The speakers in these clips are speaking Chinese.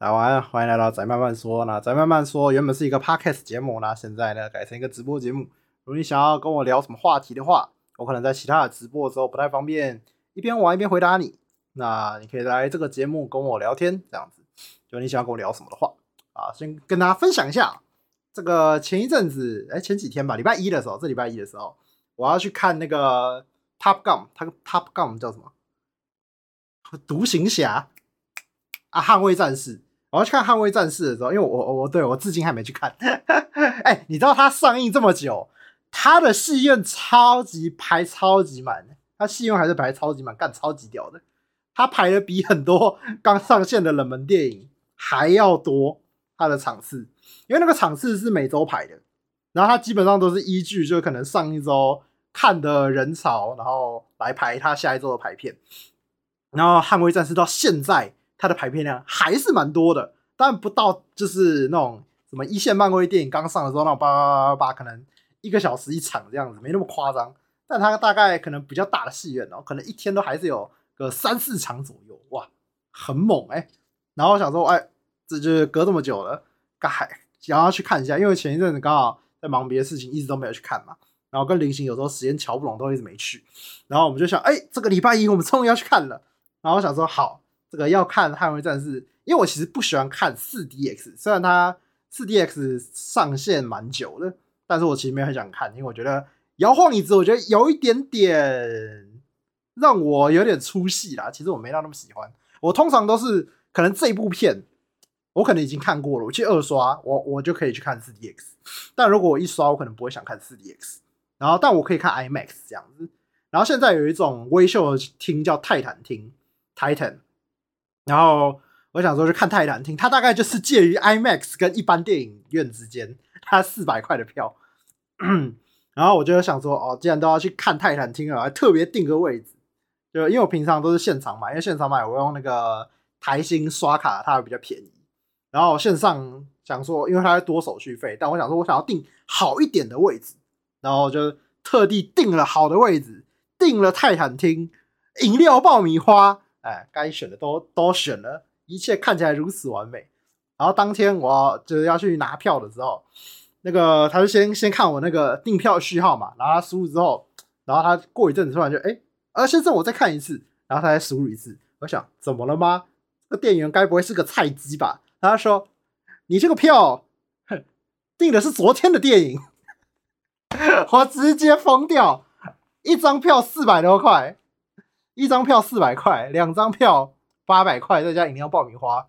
来晚欢迎来到宅慢慢说。那宅慢慢说原本是一个 podcast 节目，那现在呢改成一个直播节目。如果你想要跟我聊什么话题的话，我可能在其他的直播的时候不太方便一边玩一边回答你。那你可以来这个节目跟我聊天，这样子。就你想要跟我聊什么的话啊，先跟大家分享一下。这个前一阵子，哎，前几天吧，礼拜一的时候，这礼拜一的时候，我要去看那个 Top Gun，它 Top Gun 叫什么？独行侠啊，捍卫战士。我要去看《捍卫战士》的时候，因为我我我对我至今还没去看。哎、欸，你知道它上映这么久，它的戏院超级排超级满，它戏院还是排超级满，干超级屌的。它排的比很多刚上线的冷门电影还要多，它的场次，因为那个场次是每周排的，然后它基本上都是依据就可能上一周看的人潮，然后来排它下一周的排片。然后《捍卫战士》到现在。它的排片量还是蛮多的，但不到就是那种什么一线漫威电影刚上的时候那种八八八八，可能一个小时一场这样子，没那么夸张。但它大概可能比较大的戏院哦，可能一天都还是有个三四场左右，哇，很猛哎、然后我想说，哎，这就是隔这么久了，该想要去看一下，因为前一阵子刚好在忙别的事情，一直都没有去看嘛。然后跟林行有时候时间瞧不拢，都一直没去。然后我们就想，哎，这个礼拜一我们终于要去看了。然后我想说，好。这个要看《捍卫战士》，因为我其实不喜欢看 4DX，虽然它 4DX 上线蛮久的，但是我其实没有很想看，因为我觉得摇晃椅子，我觉得有一点点让我有点出戏啦。其实我没到那么喜欢。我通常都是可能这部片我可能已经看过了，我去二刷，我我就可以去看 4DX。但如果我一刷，我可能不会想看 4DX。然后，但我可以看 IMAX 这样子。然后现在有一种微秀的厅叫泰坦厅 （Titan）。然后我想说去看泰坦厅，它大概就是介于 IMAX 跟一般电影院之间，它四百块的票。然后我就想说，哦，既然都要去看泰坦厅了，还特别订个位置，就因为我平常都是现场买，因为现场买我用那个台新刷卡，它会比较便宜。然后线上想说，因为它会多手续费，但我想说我想要订好一点的位置，然后就特地订了好的位置，订了泰坦厅，饮料爆米花。哎，该选的都都选了，一切看起来如此完美。然后当天我就是要去拿票的时候，那个他就先先看我那个订票序号嘛，然后他输入之后，然后他过一阵子突然就哎，呃先生我再看一次，然后他再输入一次。我想怎么了吗？这个店员该不会是个菜鸡吧？他说你这个票哼，订的是昨天的电影，我直接疯掉，一张票四百多块。一张票四百块，两张票八百块，再加饮料爆米花，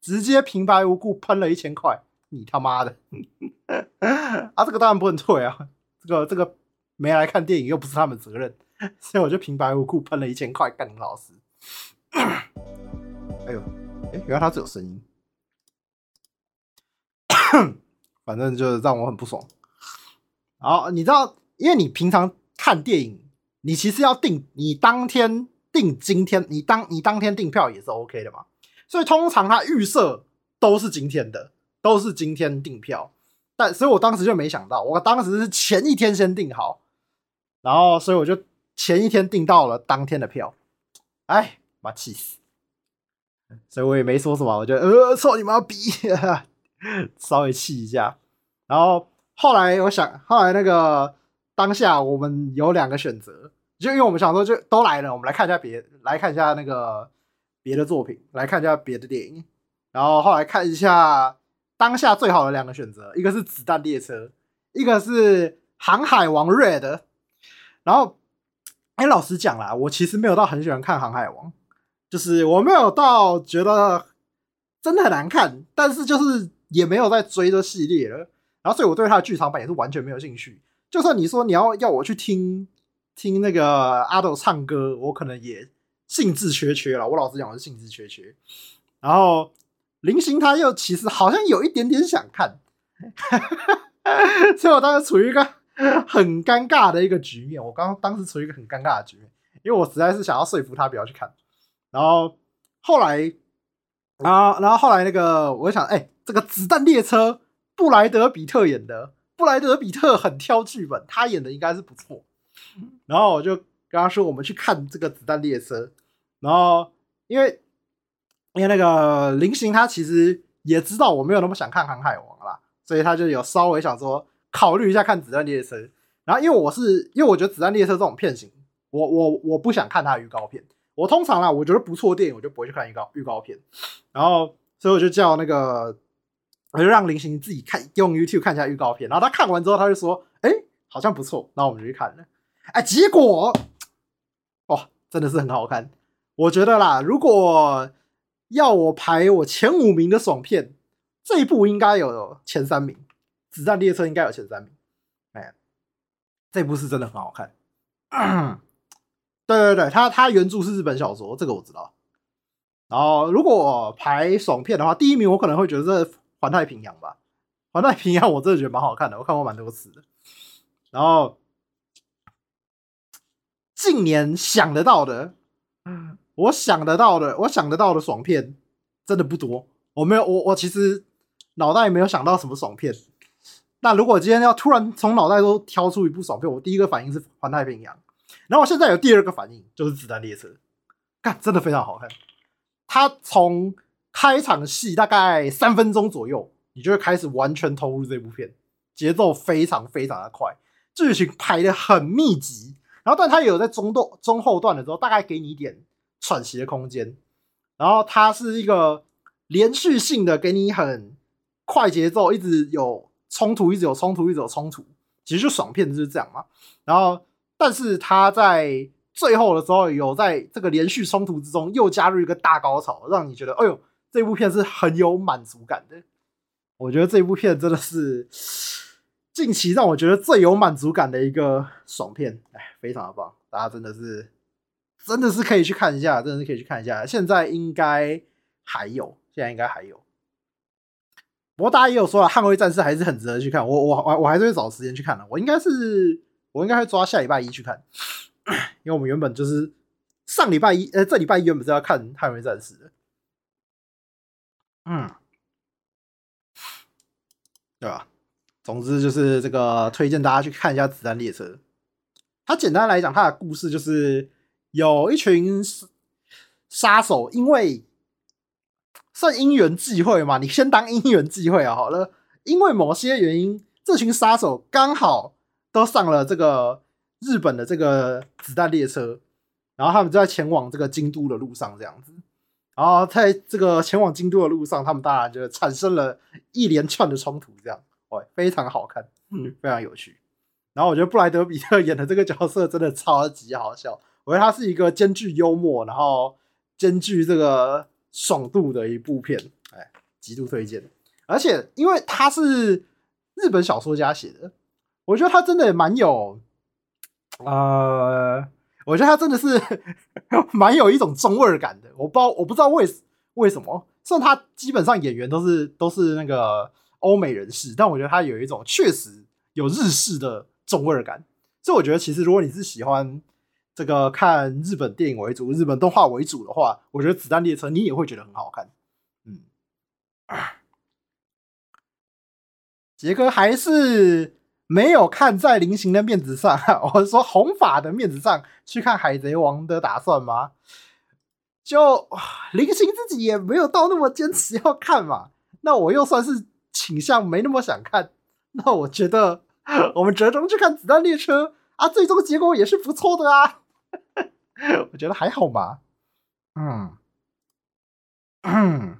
直接平白无故喷了一千块，你他妈的！啊，这个当然不能退啊，这个这个没来看电影又不是他们责任，所以我就平白无故喷了一千块，干你老师！哎呦，哎，原来他只有声音，反正就是让我很不爽。好，你知道，因为你平常看电影。你其实要订，你当天订今天，你当你当天订票也是 OK 的嘛。所以通常他预设都是今天的，都是今天订票。但所以我当时就没想到，我当时是前一天先订好，然后所以我就前一天订到了当天的票。哎，妈气死！所以我也没说什么，我就呃，操你妈逼，稍微气一下。然后后来我想，后来那个。当下我们有两个选择，就因为我们想说，就都来了，我们来看一下别，来看一下那个别的作品，来看一下别的电影，然后后来看一下当下最好的两个选择，一个是《子弹列车》，一个是《航海王 Red》。然后，哎，老实讲啦，我其实没有到很喜欢看《航海王》，就是我没有到觉得真的很难看，但是就是也没有在追这系列了，然后所以我对它的剧场版也是完全没有兴趣。就算你说你要要我去听听那个阿斗唱歌，我可能也兴致缺缺了。我老实讲，我是兴致缺缺。然后林行他又其实好像有一点点想看，所以我当时处于一个很尴尬的一个局面。我刚当时处于一个很尴尬的局面，因为我实在是想要说服他不要去看。然后后来，然后然后后来那个我想，哎、这个子弹列车布莱德彼特演的。布莱德比特很挑剧本，他演的应该是不错。然后我就跟他说：“我们去看这个子弹列车。”然后因为因为那个林行他其实也知道我没有那么想看航海王啦，所以他就有稍微想说考虑一下看子弹列车。然后因为我是因为我觉得子弹列车这种片型，我我我不想看他预告片。我通常啦，我觉得不错电影我就不会去看预告预告片。然后所以我就叫那个，我就让林行自己看用 YouTube 看一下预告片。然后他看完之后他就说：“哎，好像不错。”然后我们就去看了。哎，结果哦，真的是很好看。我觉得啦，如果要我排我前五名的爽片，这一部应该有前三名，《子弹列车》应该有前三名。哎，这部是真的很好看。对对对，它它原著是日本小说，这个我知道。然后如果排爽片的话，第一名我可能会觉得这《环太平洋》吧，《环太平洋》我真的觉得蛮好看的，我看过蛮多次的。然后近年想得到的，嗯。我想得到的，我想得到的爽片真的不多。我没有，我我其实脑袋没有想到什么爽片。那如果今天要突然从脑袋中挑出一部爽片，我第一个反应是《环太平洋》，然后我现在有第二个反应就是《子弹列车》，看真的非常好看。它从开场戏大概三分钟左右，你就会开始完全投入这部片，节奏非常非常的快，剧情排的很密集。然后，但它也有在中段、中后段的时候，大概给你一点。喘息的空间，然后它是一个连续性的，给你很快节奏，一直有冲突，一直有冲突，一直有冲突。其实就爽片就是这样嘛。然后，但是它在最后的时候，有在这个连续冲突之中又加入一个大高潮，让你觉得，哎呦，这部片是很有满足感的。我觉得这部片真的是近期让我觉得最有满足感的一个爽片，哎，非常的棒，大家真的是。真的是可以去看一下，真的是可以去看一下。现在应该还有，现在应该还有。不过大家也有说了，《捍卫战士》还是很值得去看。我我我我还是会找时间去看的。我应该是我应该会抓下礼拜一去看，因为我们原本就是上礼拜一，呃，这礼拜一原本是要看《捍卫战士》的。嗯，对吧？总之就是这个推荐大家去看一下《子弹列车》。它简单来讲，它的故事就是。有一群杀手，因为算因缘际会嘛，你先当因缘际会啊，好了。因为某些原因，这群杀手刚好都上了这个日本的这个子弹列车，然后他们就在前往这个京都的路上，这样子。然后在这个前往京都的路上，他们当然就产生了一连串的冲突，这样，哦，非常好看，嗯，非常有趣。然后我觉得布莱德比特演的这个角色真的超级好笑。我觉得他是一个兼具幽默，然后兼具这个爽度的一部片，哎，极度推荐。而且因为他是日本小说家写的，我觉得他真的蛮有，呃，我觉得他真的是 蛮有一种中二感的。我不知道，我不知道为为什么，虽然他基本上演员都是都是那个欧美人士，但我觉得他有一种确实有日式的中二感。所以我觉得，其实如果你是喜欢。这个看日本电影为主，日本动画为主的话，我觉得《子弹列车》你也会觉得很好看。嗯，杰哥还是没有看在林行的面子上，我说红发的面子上去看《海贼王》的打算吗？就林行自己也没有到那么坚持要看嘛。那我又算是倾向没那么想看，那我觉得 我们折中去看《子弹列车》啊，最终结果也是不错的啊。我觉得还好吧，嗯，嗯，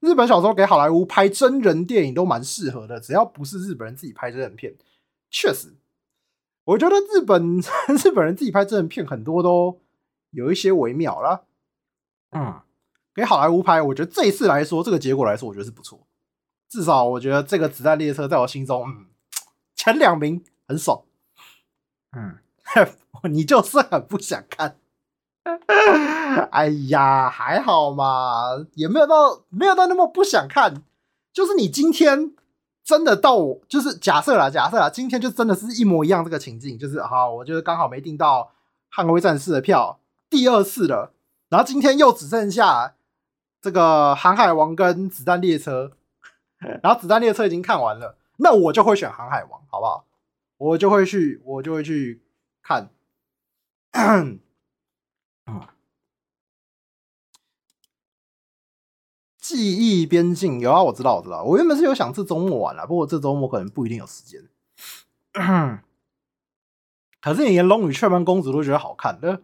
日本小时候给好莱坞拍真人电影都蛮适合的，只要不是日本人自己拍真人片，确实，我觉得日本 日本人自己拍真人片很多都有一些微妙啦。嗯，给好莱坞拍，我觉得这一次来说，这个结果来说，我觉得是不错，至少我觉得这个子弹列车在我心中，嗯，前两名很爽，嗯。你就是很不想看，哎呀，还好嘛，也没有到没有到那么不想看。就是你今天真的到我，就是假设啦，假设啦，今天就真的是一模一样这个情境，就是好，我觉得刚好没订到《捍卫战士》的票，第二次了，然后今天又只剩下这个《航海王》跟《子弹列车》，然后《子弹列车》已经看完了，那我就会选《航海王》，好不好？我就会去，我就会去看。记忆边境有啊，我知道，我知道。我原本是有想这周末玩了，不过这周末可能不一定有时间。可是你连《龙与雀斑公主》都觉得好看的，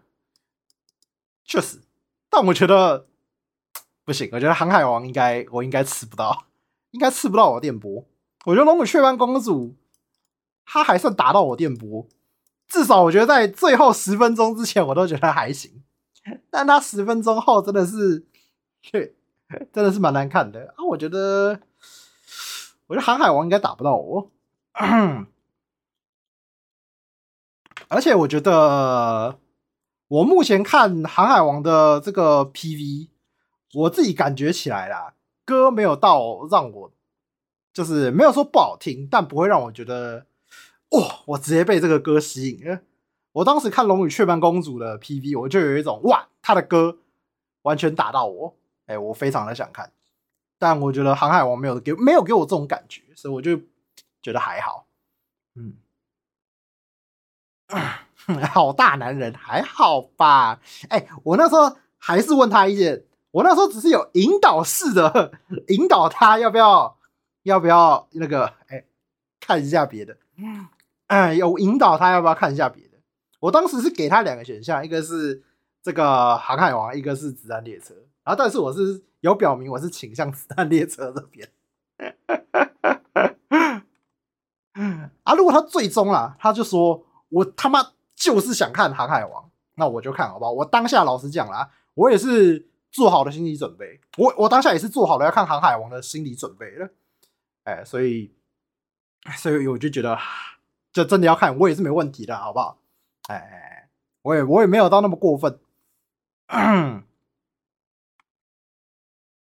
确实。但我觉得 不行，我觉得《航海王》应该我应该吃不到，应该吃不到我电波。我觉得《龙与雀斑公主》它还算打到我电波，至少我觉得在最后十分钟之前我都觉得还行，但它十分钟后真的是，真的是蛮难看的啊！我觉得，我觉得《航海王》应该打不到我，而且我觉得我目前看《航海王》的这个 PV，我自己感觉起来啦，歌没有到让我。就是没有说不好听，但不会让我觉得，哇！我直接被这个歌吸引。我当时看《龙与雀斑公主》的 PV，我就有一种哇，他的歌完全打到我，哎，我非常的想看。但我觉得《航海王》没有给没有给我这种感觉，所以我就觉得还好。嗯，好大男人，还好吧？哎，我那时候还是问他一件，我那时候只是有引导式的 引导他要不要。要不要那个？哎、看一下别的。嗯，有引导他要不要看一下别的。我当时是给他两个选项，一个是这个航海王，一个是子弹列车。然后，但是我是有表明我是倾向子弹列车这边。啊，如果他最终啊，他就说我他妈就是想看航海王，那我就看好不好？我当下老实讲啦，我也是做好了心理准备。我我当下也是做好了要看航海王的心理准备了。哎，所以，所以我就觉得，就真的要看，我也是没问题的，好不好？哎，我也我也没有到那么过分。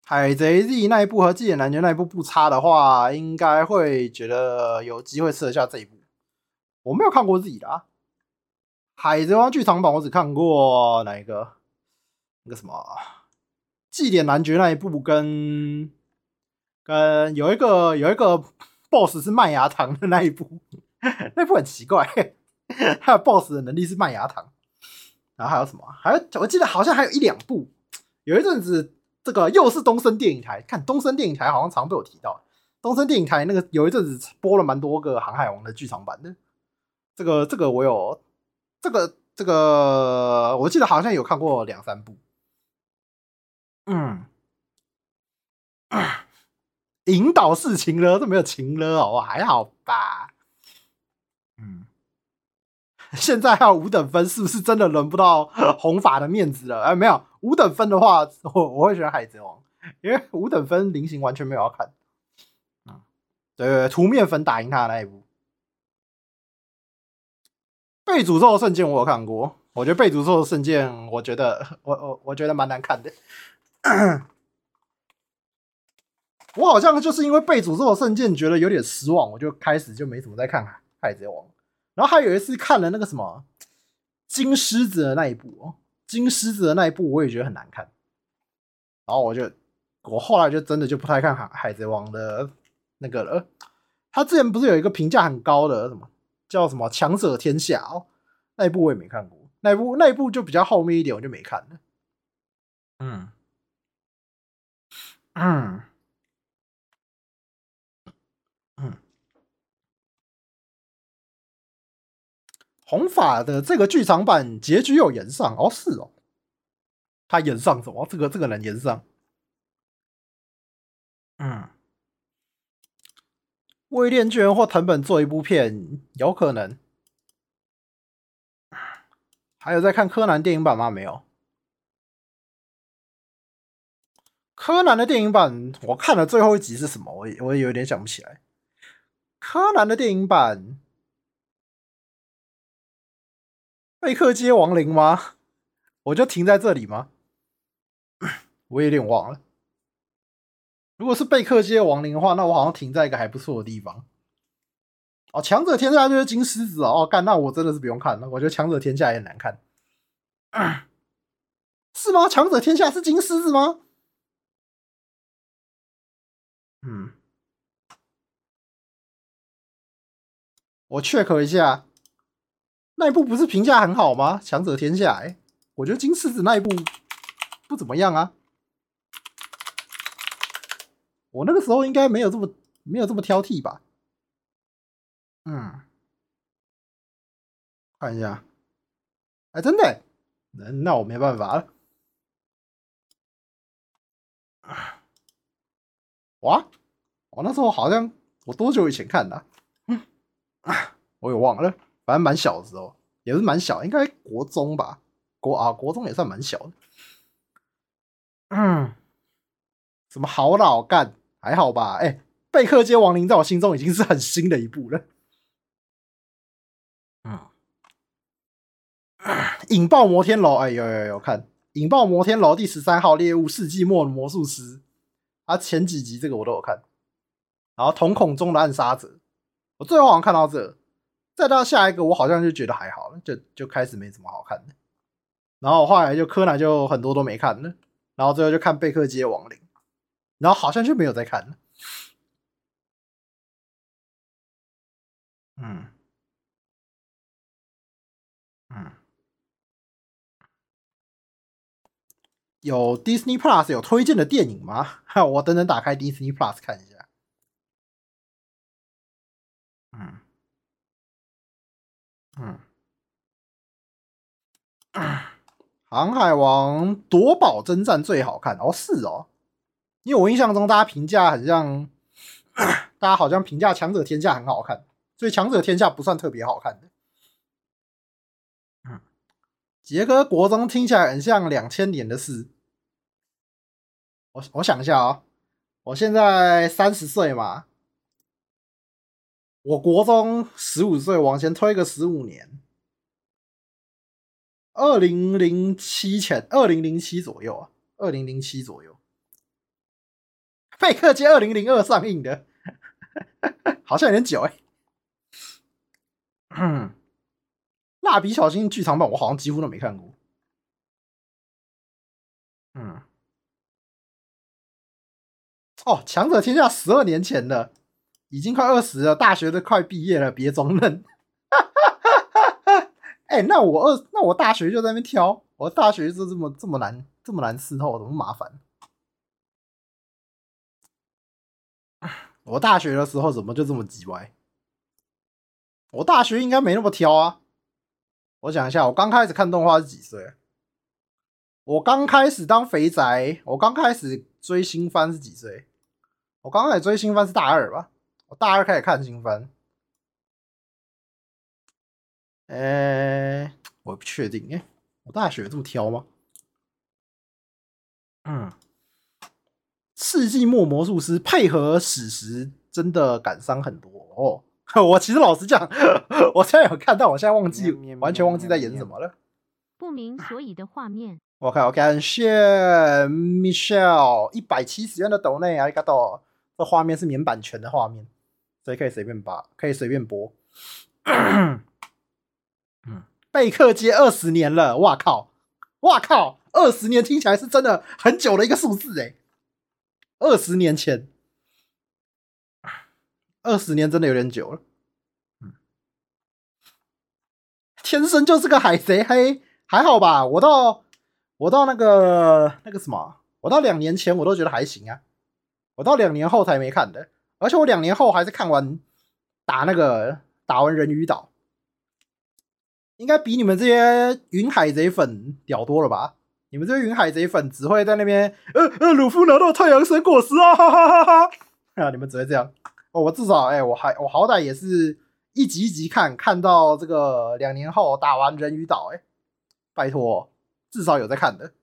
海贼 Z 那一部和寄野男爵那一部不差的话，应该会觉得有机会吃得下这一部。我没有看过自己的啊，海贼王剧场版我只看过哪一个？那个什么祭典男爵那一部跟。跟，有一个有一个 boss 是麦芽糖的那一部，那一部很奇怪，他的 boss 的能力是麦芽糖。然后还有什么？还有我记得好像还有一两部，有一阵子这个又是东森电影台，看东森电影台好像常被我提到。东森电影台那个有一阵子播了蛮多个《航海王》的剧场版的，这个这个我有，这个这个我记得好像有看过两三部。嗯。引导式情勒，这没有情勒哦，还好吧。现在还有五等分，是不是真的轮不到红发的面子了？哎，没有五等分的话，我我会选海贼王，因为五等分菱形完全没有要看。对对对，涂面粉打赢他的那一部。被诅咒的圣剑我有看过，我觉得被诅咒的圣剑，我觉得 我我我觉得蛮难看的。我好像就是因为被诅咒的圣剑觉得有点失望，我就开始就没怎么在看海贼王。然后还有一次看了那个什么金狮子的那一部哦，金狮子的那一部我也觉得很难看。然后我就我后来就真的就不太看海海贼王的那个了。他之前不是有一个评价很高的什么叫什么强者天下哦，那一部我也没看过，那一部那一部就比较后面一点，我就没看了。嗯嗯。红发的这个剧场版结局有延上哦，是哦，他延上什么？这个这个人延上，嗯，威廉居然或藤本做一部片，有可能。还有在看柯南电影版吗？没有。柯南的电影版我看了最后一集是什么？我也我也有点想不起来。柯南的电影版。贝克街亡灵吗？我就停在这里吗？我有点忘了。如果是贝克街亡灵的话，那我好像停在一个还不错的地方。哦，强者天下就是金狮子哦。干，那我真的是不用看了。我觉得强者天下也难看。是吗？强者天下是金狮子吗？嗯，我 check 一下。那一部不是评价很好吗？强者天下，哎，我觉得金狮子那一部不怎么样啊。我那个时候应该没有这么没有这么挑剔吧？嗯，看一下，哎，真的，那那我没办法了。哇，我那时候好像我多久以前看的啊？我也忘了，反正蛮小的时候，也是蛮小，应该国中吧，国啊国中也算蛮小的。嗯，什么好老干还好吧？哎、欸，贝克街亡灵在我心中已经是很新的一部了。嗯，引爆摩天楼，哎呦呦呦，看引爆摩天楼第十三号猎物世纪末的魔术师。啊前几集这个我都有看，然后瞳孔中的暗杀者，我最后好像看到这，再到下一个我好像就觉得还好了，就就开始没什么好看的。然后后来就柯南就很多都没看了，然后最后就看贝克街亡灵，然后好像就没有再看了。嗯嗯。有 Disney Plus 有推荐的电影吗？我等等打开 Disney Plus 看一下。嗯嗯，航海王夺宝征战最好看哦，是哦，因为我印象中大家评价很像，大家好像评价强者天下很好看，所以强者天下不算特别好看的。杰哥国中听起来很像两千年的事。我我想一下啊、我现在三十岁嘛，我国中十五岁，往前推个十五年，二零零七前，二零零七左右啊，二零零七左右，贝克街二零零二上映的，好像有点久哎、蜡笔小新剧场版我好像几乎都没看过。嗯，哦，强者天下十二年前的，已经快二十了，大学都快毕业了，别装嫩。哎、那我二，那我大学就在那边挑，我大学就这么这么难，这么难伺候，怎么麻烦？我大学的时候怎么就这么叽歪？我大学应该没那么挑啊。我想一下，我刚开始看动画是几岁？我刚开始当肥宅，我刚开始追新番是几岁？我刚开始追新番是大二吧？我大二开始看新番。哎、欸，我不确定。哎、欸，我大学这么挑吗？嗯，世纪末魔术师配合史实，真的感伤很多哦。我其实老实讲，我现在有看到，我现在忘记，完全忘记在演什么了。不明所以的画面。我看，我感谢 Michelle 一百七十元的抖内啊，看到这画面是免版权的画面，所以可以随便拔，可以随便播。嗯，贝克街二十年了，哇靠，哇靠，二十年听起来是真的很久的一个数字哎，二十年前。二十年真的有点久了，嗯，天生就是个海贼黑，还好吧？我到我到那个那个什么，我到两年前我都觉得还行啊，我到两年后才没看的，而且我两年后还是看完打那个打完人鱼岛，应该比你们这些云海贼粉屌多了吧？你们这些云海贼粉只会在那边，呃呃，鲁夫拿到太阳神果实啊，哈哈哈哈！啊，你们只会这样。哦，我至少哎、欸，我还我好歹也是一集一集看，看到这个两年后打完人鱼岛，哎，拜托，至少有在看的。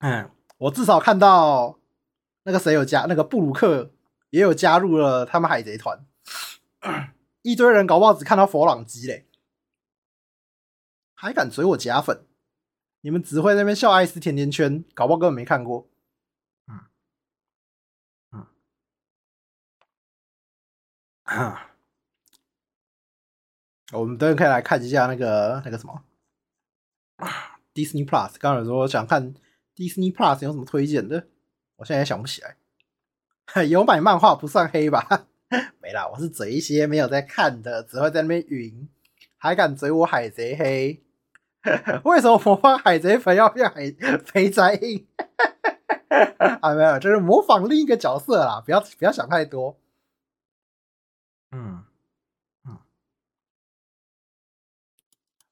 嗯，我至少看到那个谁有加，那个布鲁克也有加入了他们海贼团。一堆人搞不好只看到佛朗基嘞，还敢嘴我假粉？你们只会那边笑艾斯甜甜圈，搞不好根本没看过。啊，我们等会可以来看一下那个那个什么，Disney Plus。刚才说想看 Disney Plus 有什么推荐的，我现在也想不起来。有买漫画不算黑吧？没啦，我是嘴一些没有在看的，只会在那边云，还敢嘴我海贼黑？为什么模仿海贼粉要变海肥宅？啊，没有，就是模仿另一个角色啦，不要不要想太多。嗯嗯，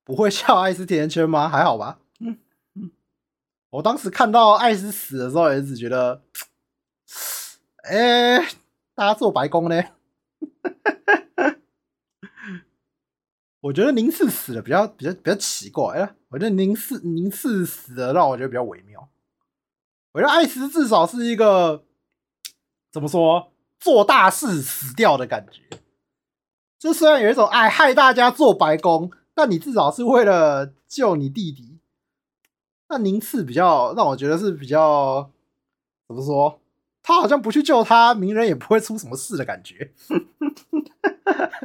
不会笑爱斯甜甜圈吗？还好吧。我当时看到艾斯死的时候，也是觉得，哎、大家做白宫呢？我觉得宁次死的比较比较比较奇怪！我觉得宁次宁次死的让我觉得比较微妙。我觉得艾斯至少是一个怎么说做大事死掉的感觉。就虽然有一种爱害大家做白宫，但你至少是为了救你弟弟。那宁次比较让我觉得是比较怎么说？他好像不去救他，鸣人也不会出什么事的感觉。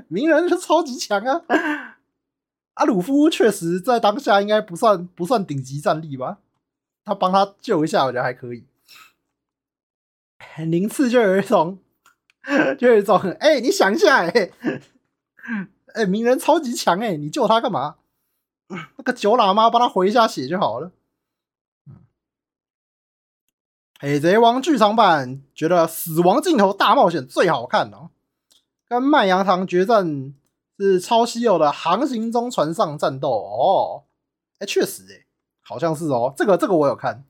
鸣人是超级强啊！阿鲁夫确实在当下应该不算不算顶级战力吧？他帮他救一下，我觉得还可以。宁次就有一种，就有一种，哎、你想一下、欸，哎，哎，鸣人超级强，哎，你救他干嘛？那个九喇嘛帮他回一下血就好了。海贼王剧场版觉得死亡镜头大冒险最好看哦，跟麦芽糖决战是超稀有的航行中船上战斗哦，哎，确实哎，好像是哦，这个这个我有看，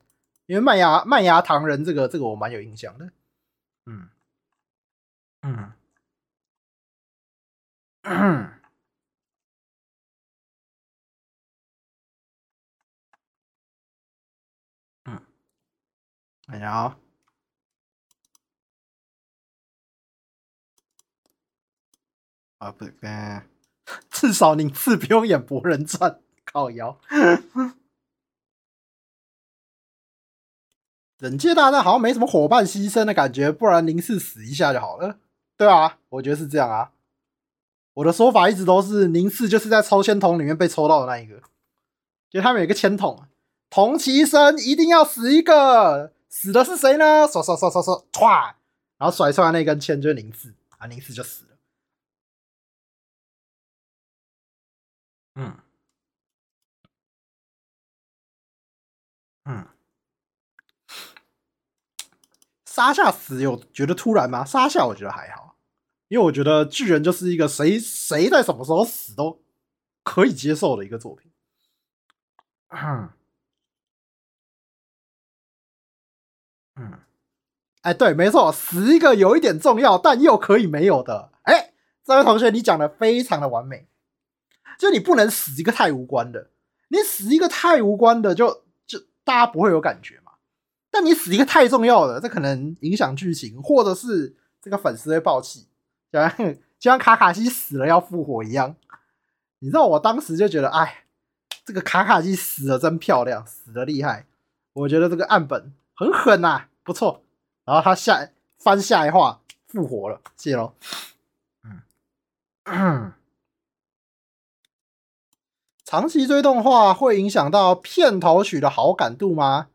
因为麦芽麦芽糖人这个这个我蛮有印象的，嗯。嗯。哎呀，啊不对，至少你次不用演博人传，靠腰。忍界大战好像没什么伙伴牺牲的感觉，不然宁次死一下就好了。对啊，我觉得是这样啊。我的说法一直都是宁次就是在抽签筒里面被抽到的那一个，就他们有一个签筒，同期生一定要死一个。死的是谁呢？刷刷刷刷刷，唰！然后甩出来那根签就是宁次啊，宁次就死了。嗯嗯，沙夏死有觉得突然吗？沙夏我觉得还好，因为我觉得巨人就是一个谁谁在什么时候死都可以接受的一个作品。嗯。嗯，哎，对，没错，死一个有一点重要，但又可以没有的。哎，这位同学，你讲的非常的完美，就你不能死一个太无关的，你死一个太无关的就，就大家不会有感觉嘛。但你死一个太重要的，这可能影响剧情，或者是这个粉丝会爆气，就像就像卡卡西死了要复活一样。你知道，我当时就觉得，哎，这个卡卡西死的真漂亮，死的厉害。我觉得这个岸本。很狠呐、不错。然后他下翻下一话复活了，谢喽。嗯，长期追动画会影响到片头曲的好感度吗？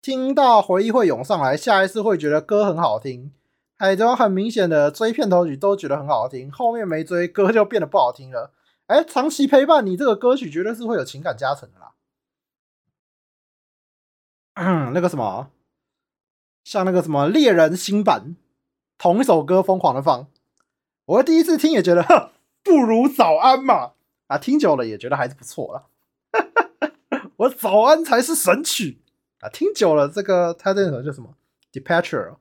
听到回忆会涌上来，下一次会觉得歌很好听。海贼王很明显的追片头曲都觉得很好听，后面没追歌就变得不好听了。哎，长期陪伴你这个歌曲绝对是会有情感加成的啦。那个什么，像那个什么猎人新版，同一首歌疯狂的放，我第一次听也觉得，哼，不如早安嘛，啊，听久了也觉得还是不错了。我早安才是神曲啊，听久了这个他这首叫什么，Departure，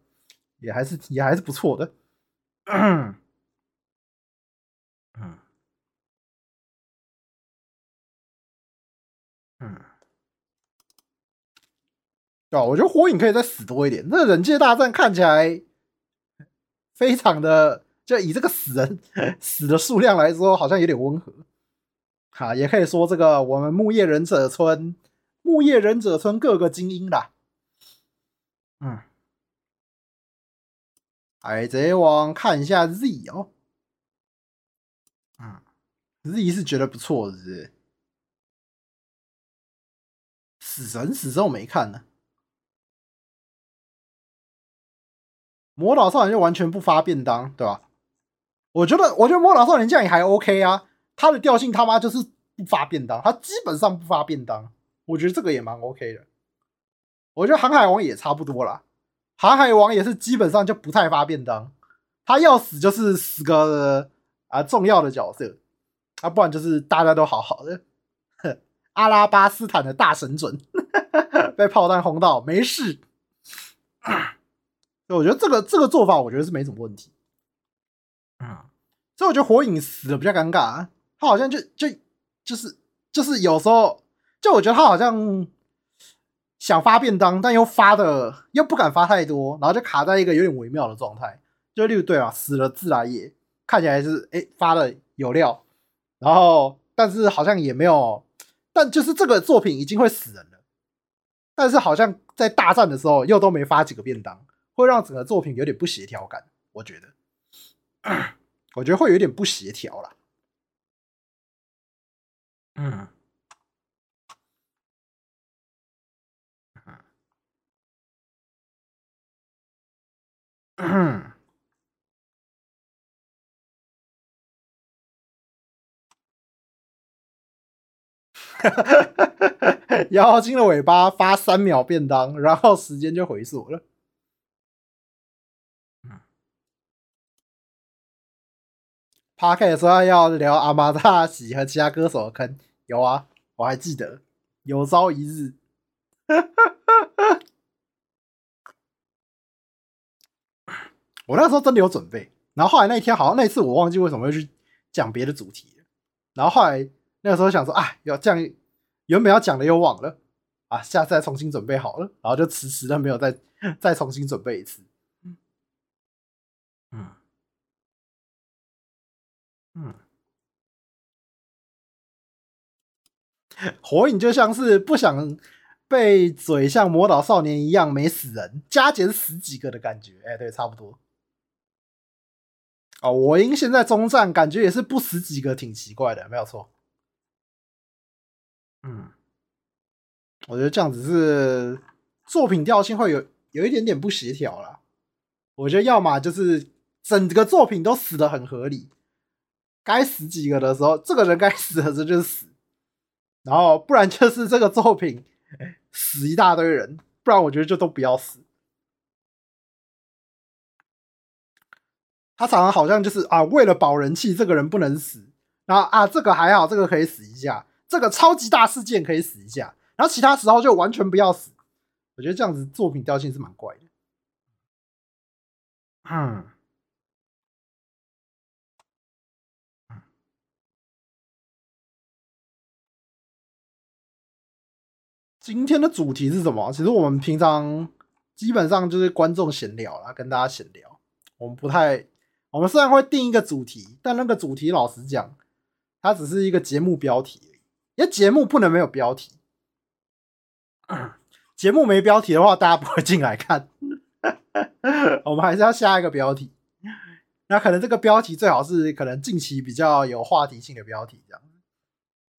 也还是也还是不错的。嗯 嗯。对，我觉得火影可以再死多一点。那忍界大战看起来非常的，就以这个死人 死的数量来说，好像有点温和。哈，也可以说这个我们木叶忍者村，木叶忍者村各个精英啦。嗯，海贼王看一下 Z 哦。嗯，Z 是觉得不错的，是不是？死神，死神我没看呢。魔导少年就完全不发便当，对吧？我觉得，我觉得魔导少年这样也还 OK 啊。他的调性他妈就是不发便当，他基本上不发便当。我觉得这个也蛮 OK 的。我觉得航海王也差不多啦，航海王也是基本上就不太发便当，他要死就是死个啊重要的角色，啊不然就是大家都好好的。阿拉巴斯坦的大神准 被炮弹轰到没事，所以我觉得这个这个做法我觉得是没什么问题。嗯，所以我觉得火影死的比较尴尬，他好像就就就是就是有时候就我觉得他好像。想发便当，但又发的又不敢发太多，然后就卡在一个有点微妙的状态。就例如对啊，死了自来也看起来是哎、欸、发的有料，然后但是好像也没有，但就是这个作品已经会死人了，但是好像在大战的时候又都没发几个便当，会让整个作品有点不协调感。我觉得，我觉得会有点不协调啦。嗯。嗯，妖精的尾巴发三秒便当，然后时间就回溯了。，Podcast 说要聊阿玛达喜和其他歌手的坑，有啊，我还记得，有朝一日。我那时候真的有准备，然后后来那一天好像那次我忘记为什么会去讲别的主题，然后后来那个时候想说啊，要这样原本要讲的又忘了。啊，下次再重新准备好了，然后就迟迟的没有再再重新准备一次。火影就像是不想被嘴像魔导少年一样没死人，加减死几个的感觉，哎，对，差不多。哦，我因现在中战感觉也是不死几个，挺奇怪的，没有错。嗯，我觉得这样子是作品调性会有有一点点不协调了。我觉得要么就是整个作品都死的很合理，该死几个的时候，这个人该死的时候就是死，然后不然就是这个作品死一大堆人，不然我觉得就都不要死。他常常好像就是啊，为了保人气，这个人不能死，然后啊，这个还好，这个可以死一下，这个超级大事件可以死一下，然后其他时候就完全不要死。我觉得这样子作品调性是蛮怪的。嗯，今天的主题是什么？其实我们平常基本上就是观众闲聊啦，跟大家闲聊，我们不太。我们虽然会定一个主题，但那个主题老实讲，它只是一个节目标题而已。因为节目不能没有标题，节目没标题的话，大家不会进来看。我们还是要下一个标题。那可能这个标题最好是可能近期比较有话题性的标题，这样。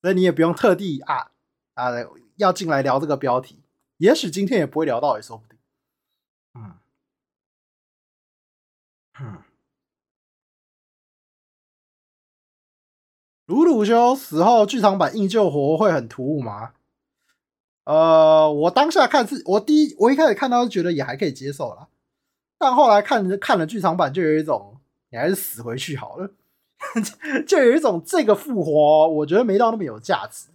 所以你也不用特地啊啊要进来聊这个标题，也许今天也不会聊到，也说不定。嗯嗯。鲁鲁修死后剧场版硬救活会很突兀吗？呃，我当下看是，我第一我一开始看到是觉得也还可以接受啦，但后来看看了剧场版，就有一种你还是死回去好了，就有一种这个复活，我觉得没到那么有价值，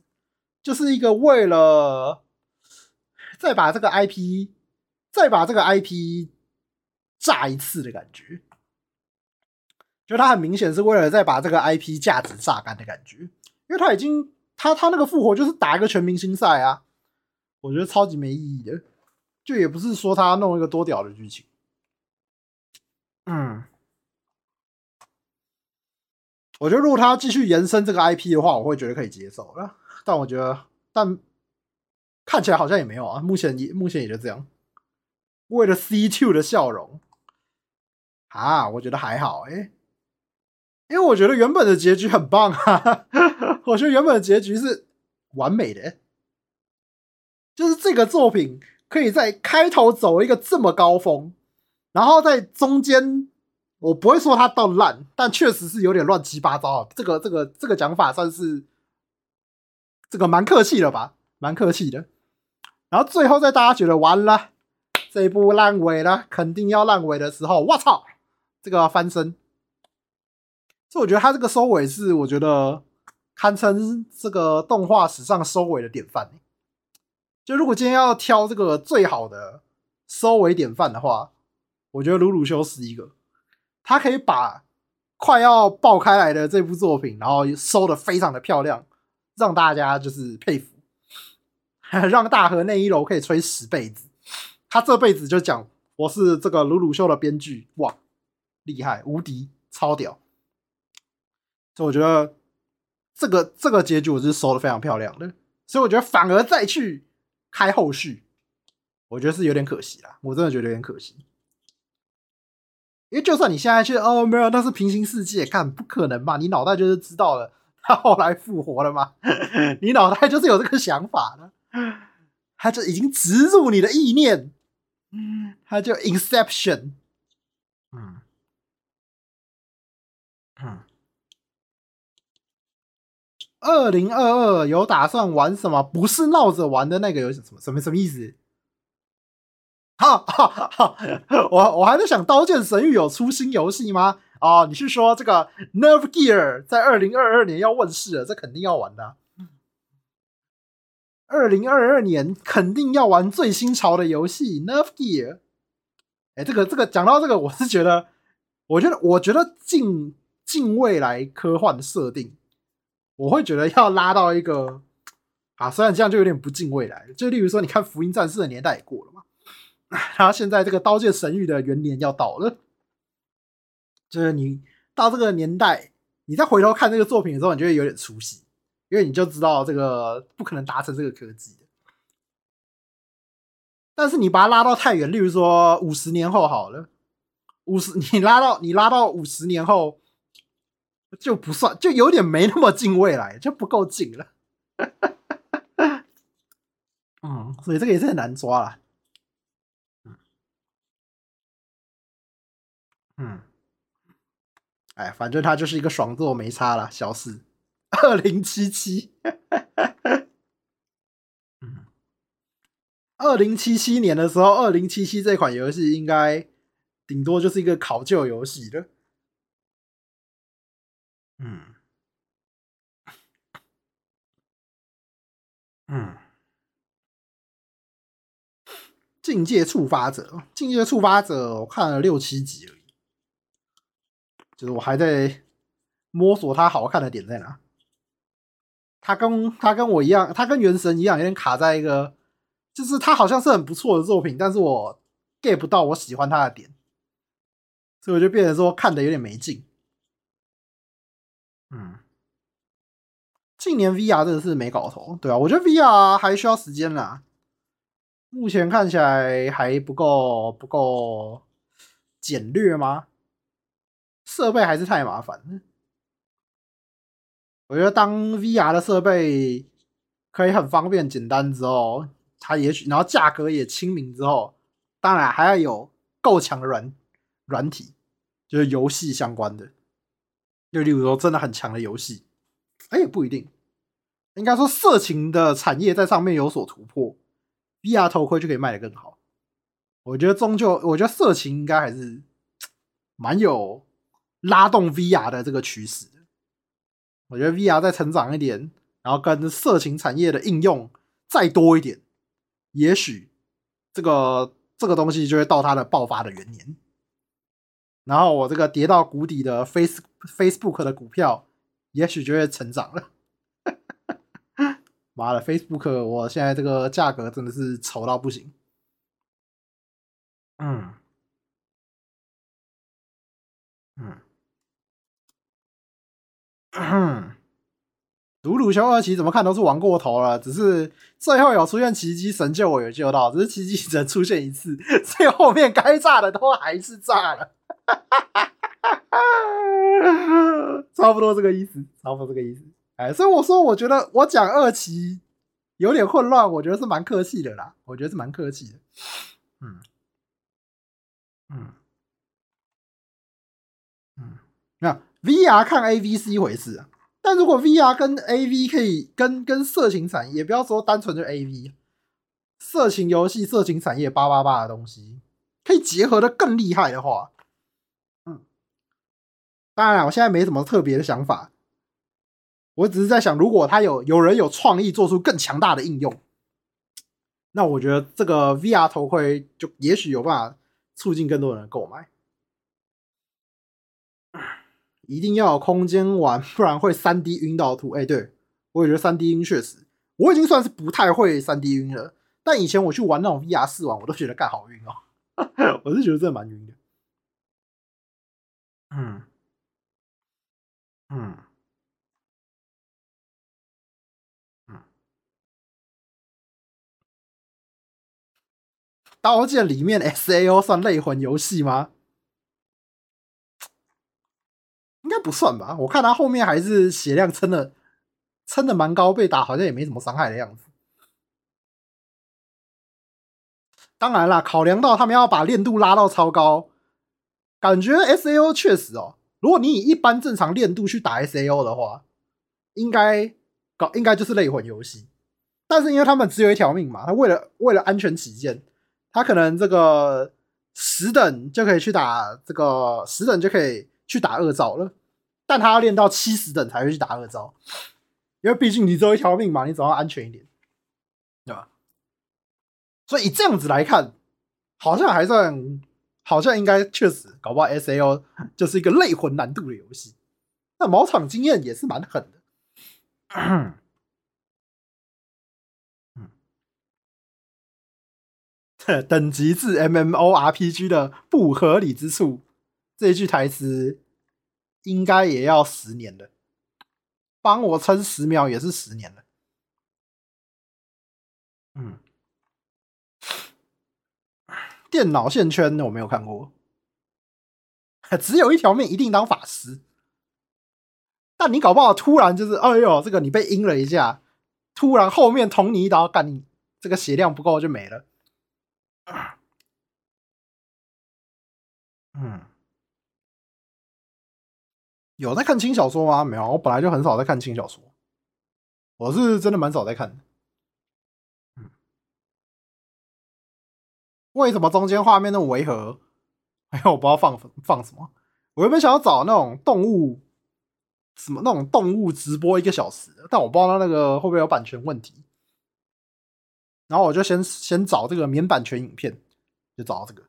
就是一个为了再把这个 IP 再把这个 IP 炸一次的感觉。就他很明显是为了再把这个 IP 价值榨干的感觉，因为他已经他他那个复活就是打一个全明星赛啊，我觉得超级没意义的，就也不是说他弄一个多屌的剧情，嗯，我觉得如果他继续延伸这个 IP 的话，我会觉得可以接受了，但我觉得但看起来好像也没有啊，目前也目前也就这样，为了 C two 的笑容啊，我觉得还好哎、因为我觉得原本的结局很棒啊，我觉得原本的结局是完美的，就是这个作品可以在开头走一个这么高峰，然后在中间，我不会说它到烂，但确实是有点乱七八糟。这个这个这个讲法算是这个蛮客气的吧，蛮客气的。然后最后在大家觉得完了，这一部烂尾了，肯定要烂尾的时候，我操，这个翻身。所以我觉得他这个收尾是，我觉得堪称这个动画史上收尾的典范。就如果今天要挑这个最好的收尾典范的话，我觉得鲁鲁修是一个，他可以把快要爆开来的这部作品，然后收的非常的漂亮，让大家就是佩服。让大河内一楼可以吹十辈子，他这辈子就讲我是这个鲁鲁修的编剧，哇，厉害无敌超屌，所以我觉得这个这个结局我是收的非常漂亮的，所以我觉得反而再去开后续，我觉得是有点可惜啦，我真的觉得有点可惜，因为就算你现在去哦没有，那是平行世界，看不可能吧？你脑袋就是知道了他后来复活了吗？你脑袋就是有这个想法的。他就已经植入你的意念，嗯他就 Inception，嗯嗯，二零二二有打算玩什么？不是闹着玩的那个游戏，什么什么什么意思？哈哈哈！我我还在想《刀剑神域》有出新游戏吗？哦，你是说这个 Nerve Gear 在二零二二年要问世了？这肯定要玩的啊。二零二二年肯定要玩最新潮的游戏《Nerve Gear》。哎，这个这个讲到这个，我是觉得，我觉得我觉得近近未来科幻的设定，我会觉得要拉到一个啊，虽然这样就有点不近未来。就例如说，你看《福音战士》的年代也过了嘛，然后现在这个《刀剑神域》的元年要到了，就是你到这个年代，你再回头看这个作品的时候，你就会有点出息。因为你就知道这个不可能达成这个科技的，但是你把它拉到太远，例如说五十年后好了，五十 你拉到你拉到五十年后就不算，就有点没那么近未来，就不够近了。嗯，所以这个也是很难抓了。嗯，哎，反正它就是一个爽作，没差了，小四。二零七七，嗯，二零七七年的时候，二零七七这款游戏应该顶多就是一个考究游戏了。嗯，嗯，境界触发者，境界触发者，我看了六七集而已，就是我还在摸索它好看的点在哪。他跟他跟我一样，他跟原神一样，有点卡在一个，就是他好像是很不错的作品，但是我 get 不到我喜欢他的点，所以我就变成说看的有点没劲。嗯，近年 VR 真的是没搞头，对啊，我觉得 VR 还需要时间啦，目前看起来还不够不够简略吗？设备还是太麻烦。我觉得当 VR 的设备可以很方便简单之后，它也许然后价格也亲民之后，当然还要有够强的软软体，就是游戏相关的，就例如说真的很强的游戏，哎也不一定，应该说色情的产业在上面有所突破，VR 头盔就可以卖得更好。我觉得终究，我觉得色情应该还是 蛮有拉动 VR 的这个趋势。我觉得 VR 再成长一点，然后跟色情产业的应用再多一点，也许这个这个东西就会到它的爆发的元年。然后我这个跌到谷底的 Face Facebook 的股票，也许就会成长了。妈的，Facebook 我现在这个价格真的是丑到不行。嗯，嗯。嗯，鲁鲁修二期怎么看都是玩过头了，只是最后有出现奇迹神救我有救到，只是奇迹只出现一次，所以后面该炸的都还是炸了，哈哈哈哈哈哈差不多这个意思，差不多这个意思。哎，所以我说，我觉得我讲二期有点混乱，我觉得是蛮客气的啦，我觉得是蛮客气的。嗯嗯，VR 看 AV 是一回事啊，但如果 VR 跟 AV 可以跟跟色情产业，不要说单纯就 AV，色情游戏、色情产业八八八的东西，可以结合的更厉害的话，嗯，当然，我现在没什么特别的想法，我只是在想，如果他有有人有创意，做出更强大的应用，那我觉得这个 VR 头盔就也许有办法促进更多人购买。一定要有空间玩，不然会三 D 晕到吐。哎、对，我也觉得三 D 晕确实，我已经算是不太会三 D 晕了。但以前我去玩那种 VR 试玩，我都觉得干好晕哦，我是觉得真的蛮晕的。嗯嗯嗯，刀剑里面 SAO 算类魂游戏吗？应该不算吧？我看他后面还是血量撑的，撑的蛮高，被打好像也没什么伤害的样子。当然啦，考量到他们要把练度拉到超高，感觉 SAO 确实哦。如果你以一般正常练度去打 SAO 的话，应该搞应该就是类魂游戏。但是因为他们只有一条命嘛，他为了为了安全起见，他可能这个十等就可以去打这个十等就可以去打二兆了，但他要练到七十等才会去打二招，因为毕竟你只有一条命嘛，你总要安全一点，对吧？所以以这样子来看，好像还算，好像应该确实搞不好 S A O 就是一个累魂难度的游戏。那毛场经验也是蛮狠的。嗯，等级制 M M O R P G 的不合理之处，这一句台词应该也要十年了。帮我撑十秒也是十年了。嗯。电脑线圈我没有看过，只有一条命一定当法师。但你搞不好突然就是，哎呦，这个你被阴了一下，突然后面捅你一刀，干你这个血量不够就没了。嗯，有在看轻小说吗？没有，我本来就很少在看轻小说，我是真的蛮少在看的。为什么中间画面那么违和？哎呀，我不知道放放什么。我原本想要找那种动物，什么那种动物直播一个小时，但我不知道那个会不会有版权问题。然后我就先先找这个免版权影片，就找到这个。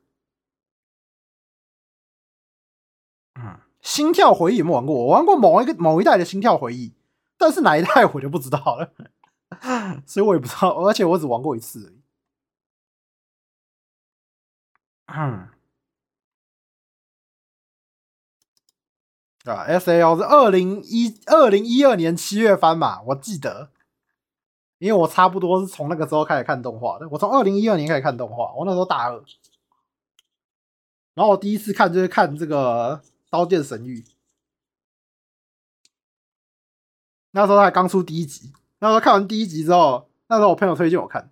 嗯，心跳回忆有没有玩过？我玩过某一个某一代的心跳回忆，但是哪一代我就不知道了，所以我也不知道，而且我只玩过一次。嗯，啊，S A O 是二零一二零一二年七月番嘛，我记得，因为我差不多是从那个时候开始看动画的。我从二零一二年开始看动画，我那时候大二，然后我第一次看就是看这个《刀剑神域》，那时候还刚出第一集，那时候看完第一集之后，那时候我朋友推荐我看，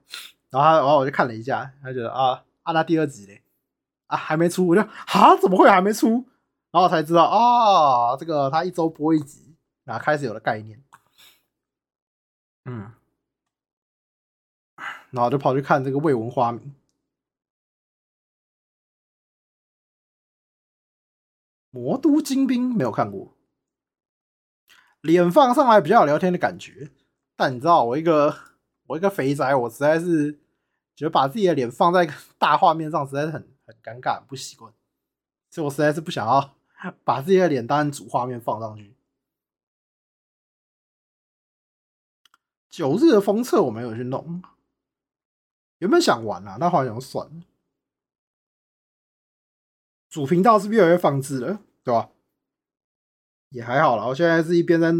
然后他然后我就看了一下，他觉得啊，啊那第二集嘞。啊，还没出，我就啊，怎么会还没出？然后我才知道啊，这个他一周播一集，然后开始有了概念。嗯，然后就跑去看这个《未闻花名》。魔都精兵没有看过，脸放上来比较有聊天的感觉，但你知道我一个我一个肥宅，我实在是觉得把自己的脸放在大画面上实在是很。很尴尬，不习惯，所以我实在是不想要把自己的脸当成主画面放上去。九日的封测我没有去弄，原本想玩啊，但好像算了。主频道是不是越来越放置了？对吧？也还好啦，我现在是一边在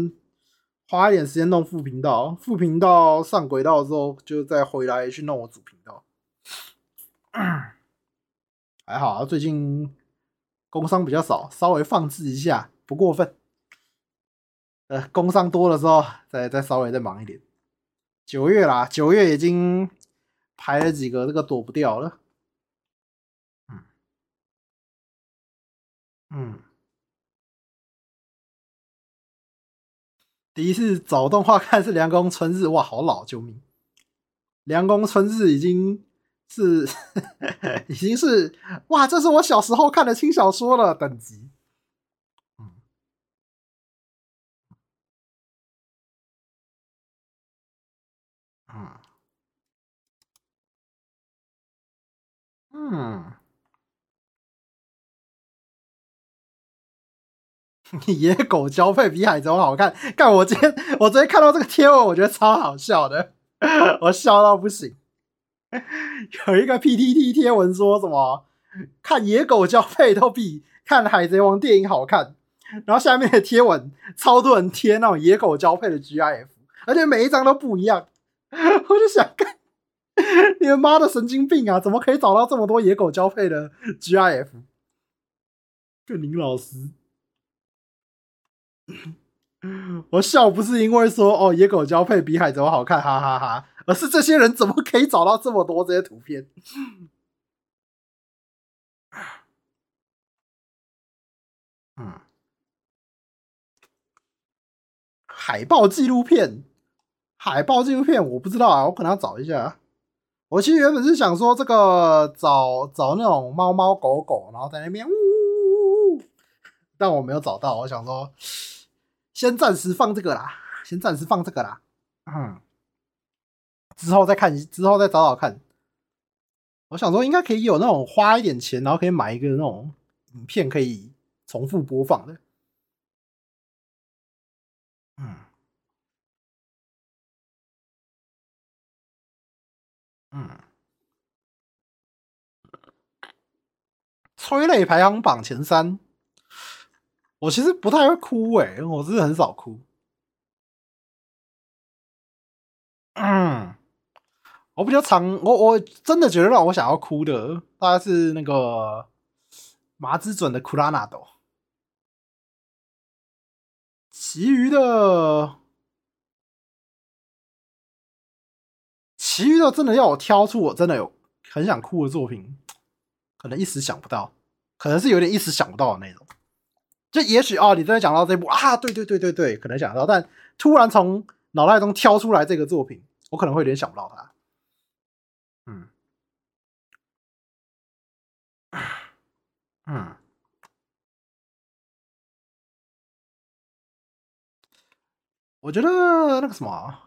花一点时间弄副频道，副频道上轨道之后，就再回来去弄我主频道。还好啊，最近工商比较少，稍微放置一下，不过分。呃，工商多的时候，再再稍微再忙一点。九月啦，九月已经排了几个，这个躲不掉了。嗯，第一次找动画看是《凉宫春日》，哇，好老，救命！凉宫春日已经是 已经是哇，这是我小时候看的轻小说了等级。嗯嗯 野狗交配比海贼王好看，干，我今天我昨天看到这个贴文，我觉得超好笑的，我笑到不行。有一个 PTT 贴文说什么看野狗交配都比看海贼王电影好看，然后下面的贴文超多人贴那种野狗交配的 GIF，而且每一张都不一样，我就想看你们妈的神经病啊，怎么可以找到这么多野狗交配的 GIF？就林老师。我笑不是因为说哦，野狗交配比海贼王好看，哈哈哈，而是这些人怎么可以找到这么多这些图片？嗯，海报纪录片，海报纪录片我不知道啊，我可能要找一下。我其实原本是想说这个找找那种猫猫狗狗，然后在那边呜，但我没有找到。我想说。先暂时放这个啦，先暂时放这个啦，嗯，之后再看，之后再找找看。我想说，应该可以有那种花一点钱，然后可以买一个那种影片可以重复播放的。嗯，嗯，催泪排行榜前三。我其实不太会哭诶、欸，我真的很少哭。嗯，我比较常，我我真的觉得让我想要哭的，大概是那个麻之准的《库拉纳多》，其余的，其余的真的要我挑出我真的有很想哭的作品，可能一时想不到，可能是有点一时想不到的那种。就也许哦，你真的讲到这部啊，对对对对对，可能想到，但突然从脑袋中挑出来这个作品，我可能会有点想不到它。嗯，嗯，我觉得那个什么，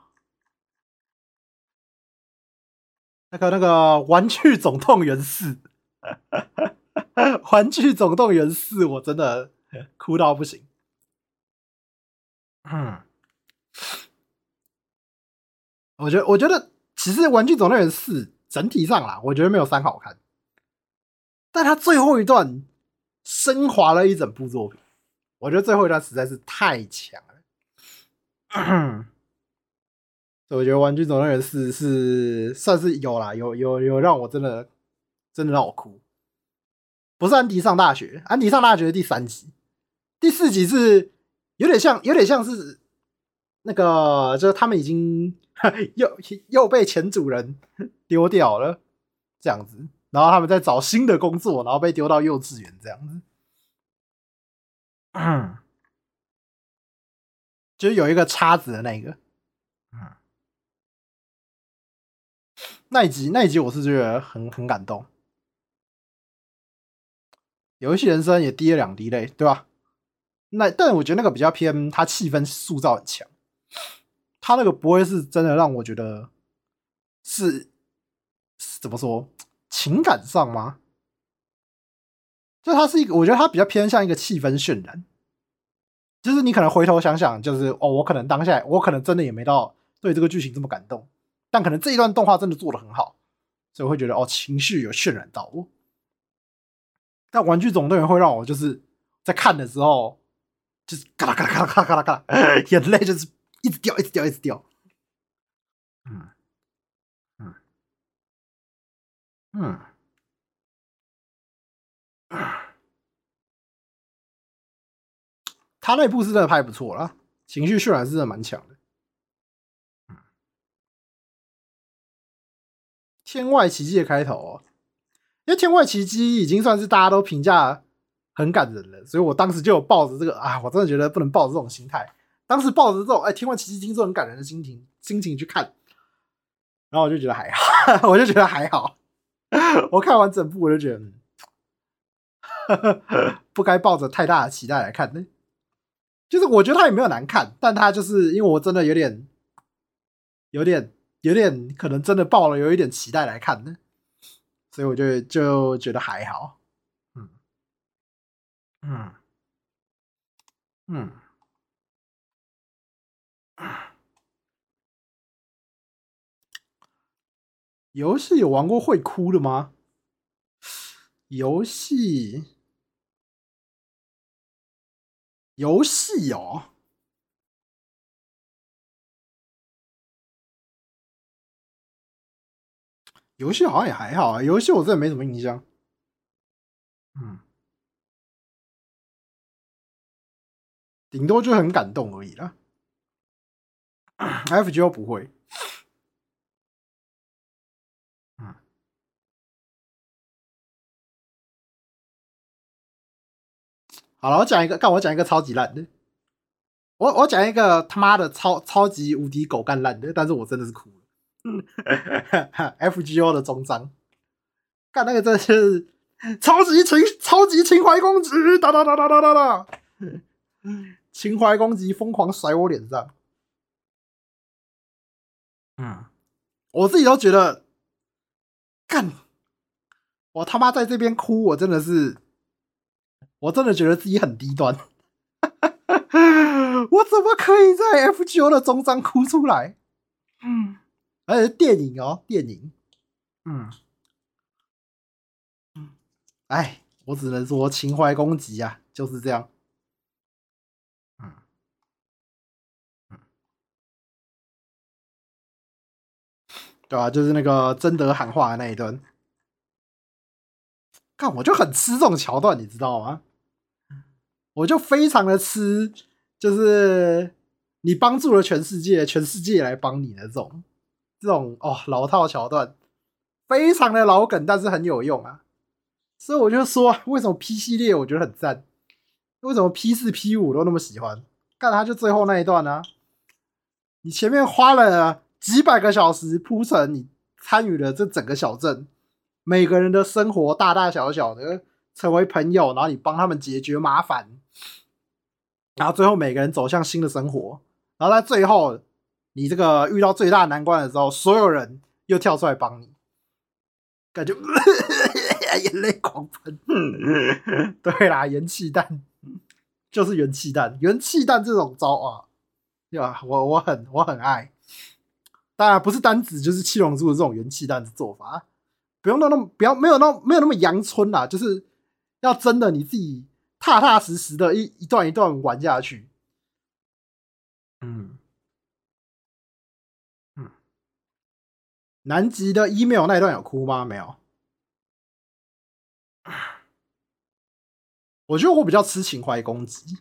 那个那个《玩具总动员四》，《玩具总动员四》，我真的。哭到不行，嗯，我觉得，我觉得其实《玩具总动员四》整体上啦，我觉得没有三好看，但他最后一段升华了一整部作品，我觉得最后一段实在是太强了，嗯，所以我觉得《玩具总动员四》是算是有啦，有有有让我真的真的让我哭，不是安迪上大学，安迪上大学的第三集。第四集是有点像，有点像是那个，就是他们已经 又又被前主人 丢掉了这样子，然后他们在找新的工作，然后被丢到幼稚园这样子。嗯，就是有一个叉子的那个，嗯，那一集那一集我是觉得很很感动，游戏人生也滴了两滴泪，对吧？那但我觉得那个比较偏，他气氛塑造很强，他那个不会是真的让我觉得是，怎么说情感上吗？就他是一个，我觉得他比较偏向一个气氛渲染，就是你可能回头想想，就是哦，我可能当下我可能真的也没到对这个剧情这么感动，但可能这一段动画真的做的很好，所以我会觉得哦，情绪有渲染到我。但《玩具总动员》会让我就是在看的时候。就是嘎啦嘎啦嘎啦嘎啦嘎啦，眼泪就是一直掉，一直掉，一直掉。嗯嗯嗯，他那部是真的拍不错啦，情绪渲染是真的蛮强的。天外奇迹的开头哦，因为天外奇迹已经算是大家都评价。很感人了，所以我当时就有抱着这个啊，我真的觉得不能抱着这种心态。当时抱着这种哎，天外奇迹听说很感人的心情心情去看，然后我就觉得还好，我就觉得还好。我看完整部，我就觉得，不该抱着太大的期待来看呢。就是我觉得他也没有难看，但他就是因为我真的有点，有点，有点可能真的抱了有一点期待来看呢，所以我就就觉得还好。嗯嗯。游戏有玩过会哭的吗？游戏，游戏哦，游戏好像也还好啊。游戏我真的没什么印象。嗯，顶多就很感动而已啦。FGO 不会。好了，我讲一个，干我讲一个超级烂的。我我讲一个他妈的超超级无敌狗干烂的，但是我真的是哭了。FGO 的终章，干那个真的是超级情超级情怀公子，哒哒哒哒哒哒哒，情怀攻击疯狂甩我脸上。嗯，我自己都觉得，干我他妈在这边哭，我真的是。我真的觉得自己很低端，我怎么可以在 FGO 的终章哭出来？嗯，而且电影哦，电影，嗯，嗯，哎，我只能说情怀攻击啊，就是这样。啊，就是那个贞德喊话的那一段。看，我就很吃这种桥段，你知道吗？我就非常的吃，就是你帮助了全世界，全世界来帮你的这种，这种哦老套桥段，非常的老梗，但是很有用啊。所以我就说，为什么 P 系列我觉得很赞？为什么 P 四 P 五都那么喜欢？看他就最后那一段呢、啊？你前面花了几百个小时铺成，你参与了这整个小镇。每个人的生活大大小小的成为朋友，然后你帮他们解决麻烦，然后最后每个人走向新的生活，然后在最后你这个遇到最大难关的时候，所有人又跳出来帮你，感觉 眼泪狂喷。对啦，元气弹就是元气弹，元气弹这种招啊，对吧？我我很我很爱，当然不是单指就是七龙珠的这种元气弹的做法。不用弄那么，不要没有那么没有那么阳春啦，就是要真的你自己踏踏实实的一一段一段玩下去。嗯嗯，南极的 email 那一段有哭吗？没有。我觉得我比较吃情怀攻击，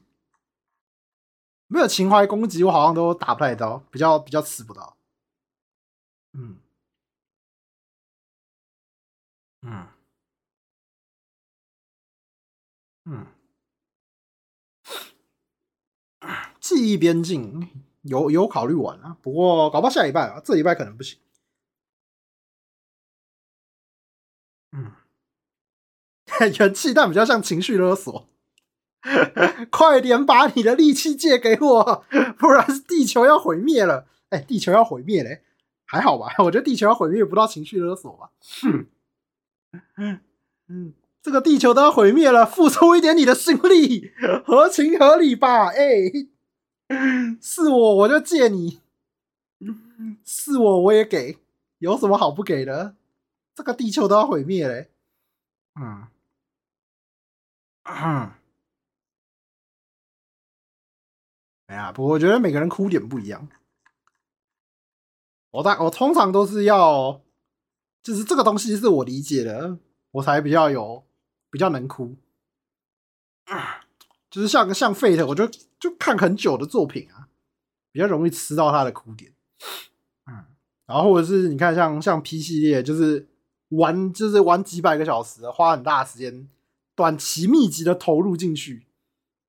没有情怀攻击，我好像都打不太到，比较比较吃不到。嗯。嗯嗯，记忆边境有有考虑完啊，不过搞不好下礼拜啊，这礼拜可能不行。嗯，元气弹比较像情绪勒索，快点把你的力气借给我，不然地球要毁灭了。哎，地球要毁灭嘞，还好吧？我觉得地球要毁灭不到情绪勒索吧。哼。嗯嗯，这个地球都要毁灭了，付出一点你的心力，合情合理吧？哎、欸，是我我就借你，是我我也给，有什么好不给的？这个地球都要毁灭嘞。嗯嗯，哎呀，不过我觉得每个人哭点不一样。我大我通常都是要。就是这个东西是我理解的，我才比较有比较能哭。就是像像 Fate，我就就看很久的作品啊，比较容易吃到他的哭点。嗯，然后或者是你看像像 P 系列，就是玩就是玩几百个小时，花很大的时间，短期密集的投入进去，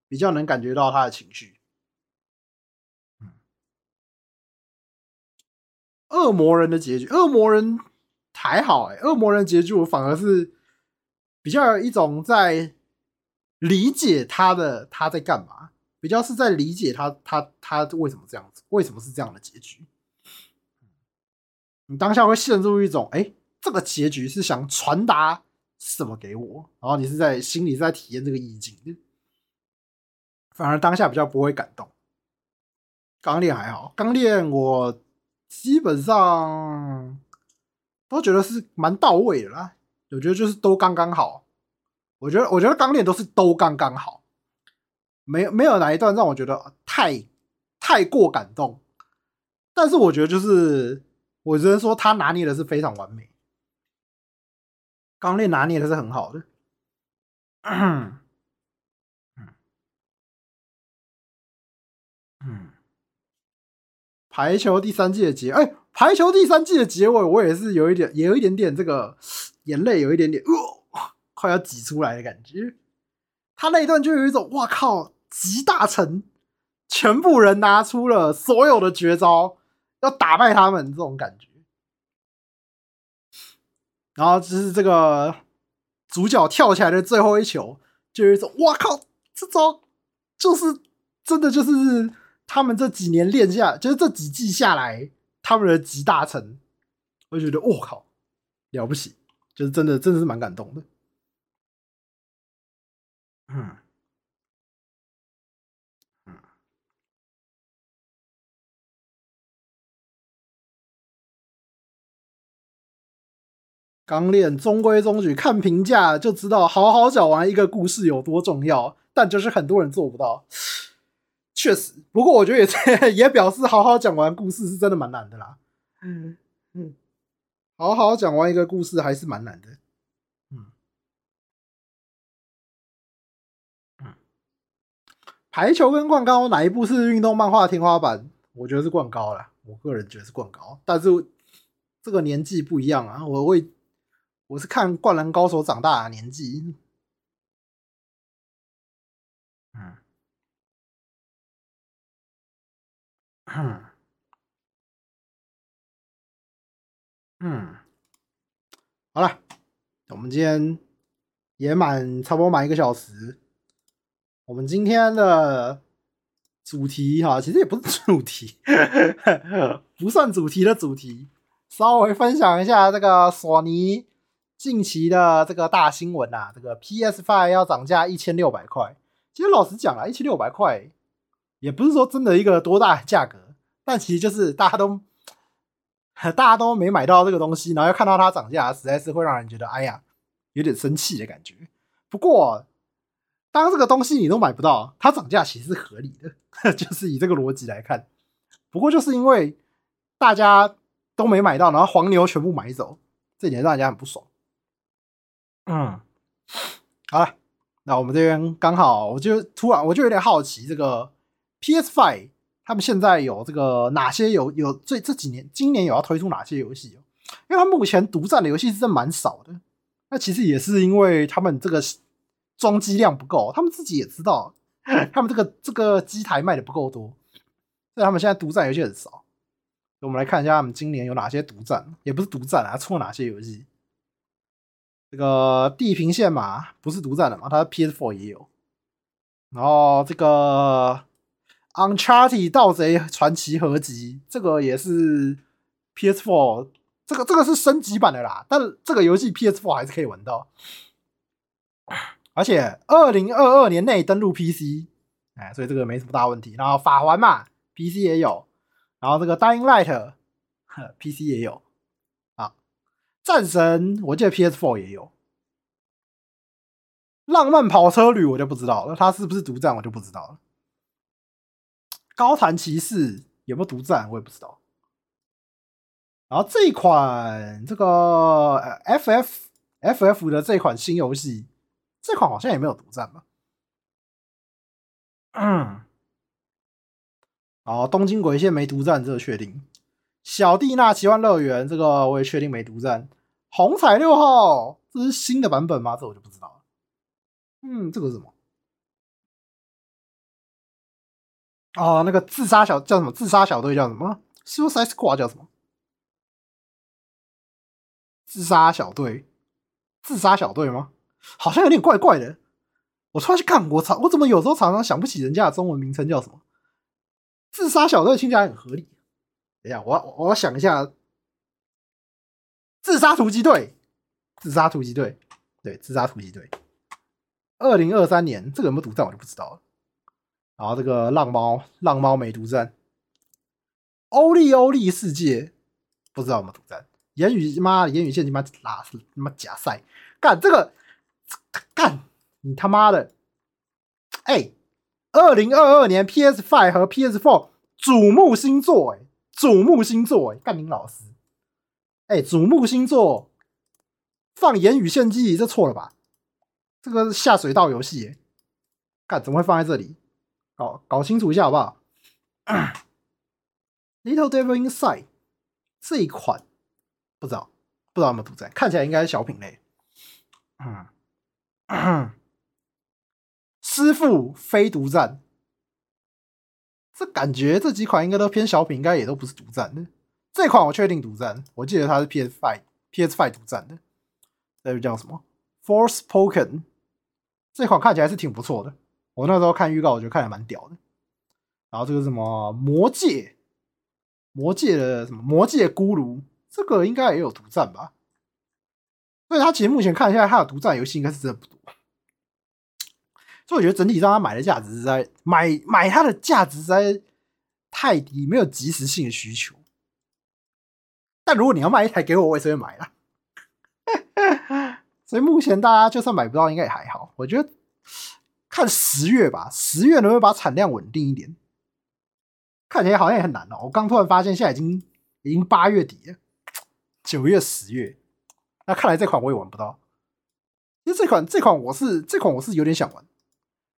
比较能感觉到他的情绪。恶魔人的结局，恶魔人还好哎、恶魔人结局我反而是比较有一种在理解他的他在干嘛，比较是在理解他他他为什么这样子，为什么是这样的结局。你当下会陷入一种哎、这个结局是想传达什么给我，然后你是在心里是在体验这个意境，反而当下比较不会感动。钢炼还好，钢炼我基本上都觉得是蛮到位的啦。我觉得就是都刚刚好。我觉得我觉得钢炼都是都刚刚好，没没有哪一段让我觉得太太过感动。但是我觉得就是我只能说他拿捏的是非常完美，钢炼拿捏的是很好的。嗯嗯。排球第三季的结，哎、排球第三季的结尾，我也是有一点，也有一点点这个 眼泪，有一点点，呃，快要挤出来的感觉。他那一段就有一种，哇靠，集大成，全部人拿出了所有的绝招，要打败他们这种感觉。然后就是这个主角跳起来的最后一球，就有一种，哇靠，这招就是真的就是。他们这几年练下，就是这几季下来，他们的集大成，我就觉得我靠，了不起，就是真的，真的是蛮感动的。嗯嗯，钢炼中规中矩，看评价就知道好好讲完一个故事有多重要，但就是很多人做不到。确实，不过我觉得也 也表示好好讲完故事是真的蛮难的啦。嗯嗯，好好讲完一个故事还是蛮难的。嗯嗯，排球跟灌高哪一部是运动漫画天花板？我觉得是灌高啦，我个人觉得是灌高，但是这个年纪不一样啊。我为我是看灌篮高手长大的年纪。嗯嗯，好了，我们今天也满差不多满一个小时。我们今天的主题哈，其实也不是主题，不算主题的主题，稍微分享一下这个索尼近期的这个大新闻啊，这个 PS Five 要涨价一千六百块。其实老实讲啊，一千六百块。也不是说真的一个多大的价格，但其实就是大家都 大家都没买到这个东西，然后又看到它涨价，实在是会让人觉得哎呀，有点生气的感觉。不过，当这个东西你都买不到，它涨价其实是合理的，就是以这个逻辑来看。不过就是因为大家都没买到，然后黄牛全部买走，这点让人家很不爽。嗯，好了，那我们这边刚好，我就突然我就有点好奇这个。PS Five，他们现在有这个哪些有有这这几年今年有要推出哪些游戏？因为他目前独占的游戏是真蛮少的。那其实也是因为他们这个装机量不够，他们自己也知道，他们这个这个机台卖的不够多，所以他们现在独占游戏很少。我们来看一下他们今年有哪些独占，也不是独占啊，出了哪些游戏？这个《地平线》嘛，不是独占的嘛，它 PS4 也有。然后这个。Uncharted 盗贼传奇合集，这个也是 PS4，这个这个是升级版的啦，但这个游戏 PS4 还是可以玩到，而且二零二二年内登陆 PC，哎，所以这个没什么大问题。然后法环嘛，PC 也有，然后这个 Dying Light，PC 也有啊，战神我记得 PS4 也有，浪漫跑车旅我就不知道了，它是不是独占我就不知道了。高谭骑士有没有独占？我也不知道。然后这一款这个 FF FF 的这款新游戏，这款好像也没有独占吧？嗯。哦，东京鬼线没独占，这个确定。小蒂娜奇幻乐园这个我也确定没独占。红彩六号这是新的版本吗？这我就不知道了。嗯，这个是什么？哦，那个自杀小叫什么？自杀小队叫什么？Suicide Squad 叫什么？自杀小队，自杀小队吗？好像有点怪怪的。我突然去看，我操，我怎么有时候常常想不起人家的中文名称叫什么？自杀小队听起来很合理。等一下，我我要想一下，自杀突击队，自杀突击队，对，自杀突击队。二零二三年这个有没有独占我就不知道了。然后这个浪猫，浪猫没独占。欧力欧力世界不知道有没有独占。言语妈，言语线你妈拉他妈假赛，干这个干你他妈的！哎，二零二二年 PS Five 和 PS Four 瞩目星座哎，瞩目星座哎，干您老师！哎，瞩目星座放言语献祭，这错了吧？这个是下水道游戏，干怎么会放在这里？搞搞清楚一下好不好？Little Devil Inside 这一款不知道不知道有没有独占，看起来应该是小品类。嗯，师傅非独占，这感觉这几款应该都偏小品，应该也都不是独占的。这款我确定独占，我记得它是 PS Five PS Five 独占的。这个叫什么 Force spoken，。这款看起来是挺不错的，我那时候看预告，我觉得看的蛮屌的。然后这个什么魔界，魔界的什么魔界咕噜，这个应该也有独占吧？所以它其实目前看一下，它的独占游戏应该是真的不多。所以我觉得整体上它买的价值实在买买它的价值在太低，没有即时性的需求。但如果你要卖一台给我，我也是会买的。所以目前大家就算买不到，应该也还好。我觉得看十月吧，十月能不能把产量稳定一点？看起来好像也很难哦。我刚突然发现，现在已经已经八月底了，九月、十月，那看来这款我也玩不到。因为这款这款我是这款我是有点想玩，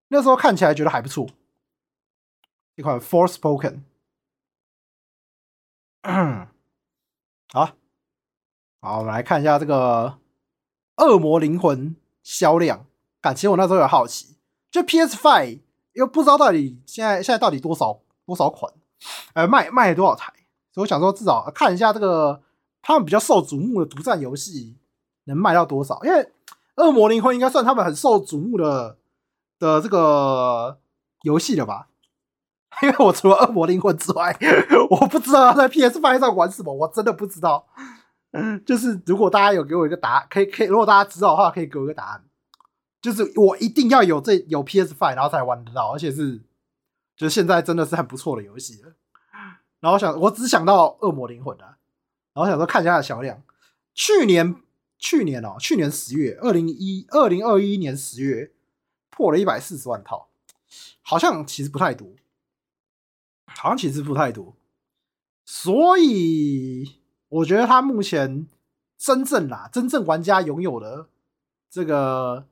那时候看起来觉得还不错。这款 Force Spoken，好，好，我们来看一下这个。恶魔灵魂销量，感情我那时候有好奇，就 PS Five 又不知道到底现在现在到底多少多少款，呃，卖卖了多少台，所以我想说至少看一下这个他们比较受瞩目的独占游戏能卖到多少，因为恶魔灵魂应该算他们很受瞩目的的这个游戏了吧？因为我除了恶魔灵魂之外，我不知道他在 PS Five 上玩什么，我真的不知道。就是如果大家有给我一个答案，可以可以，如果大家知道的话，可以给我一个答案。就是我一定要有这有 PS Five，然后才玩得到，而且是就现在真的是很不错的游戏了。然后想，我只想到《恶魔灵魂》啊，然后想说看一下它的销量。去年去年哦，去年十月，二零一二零二一年十月破了一百四十万套，好像其实不太多，好像其实不太多，所以。我觉得他目前真正啦，真正玩家拥有的这个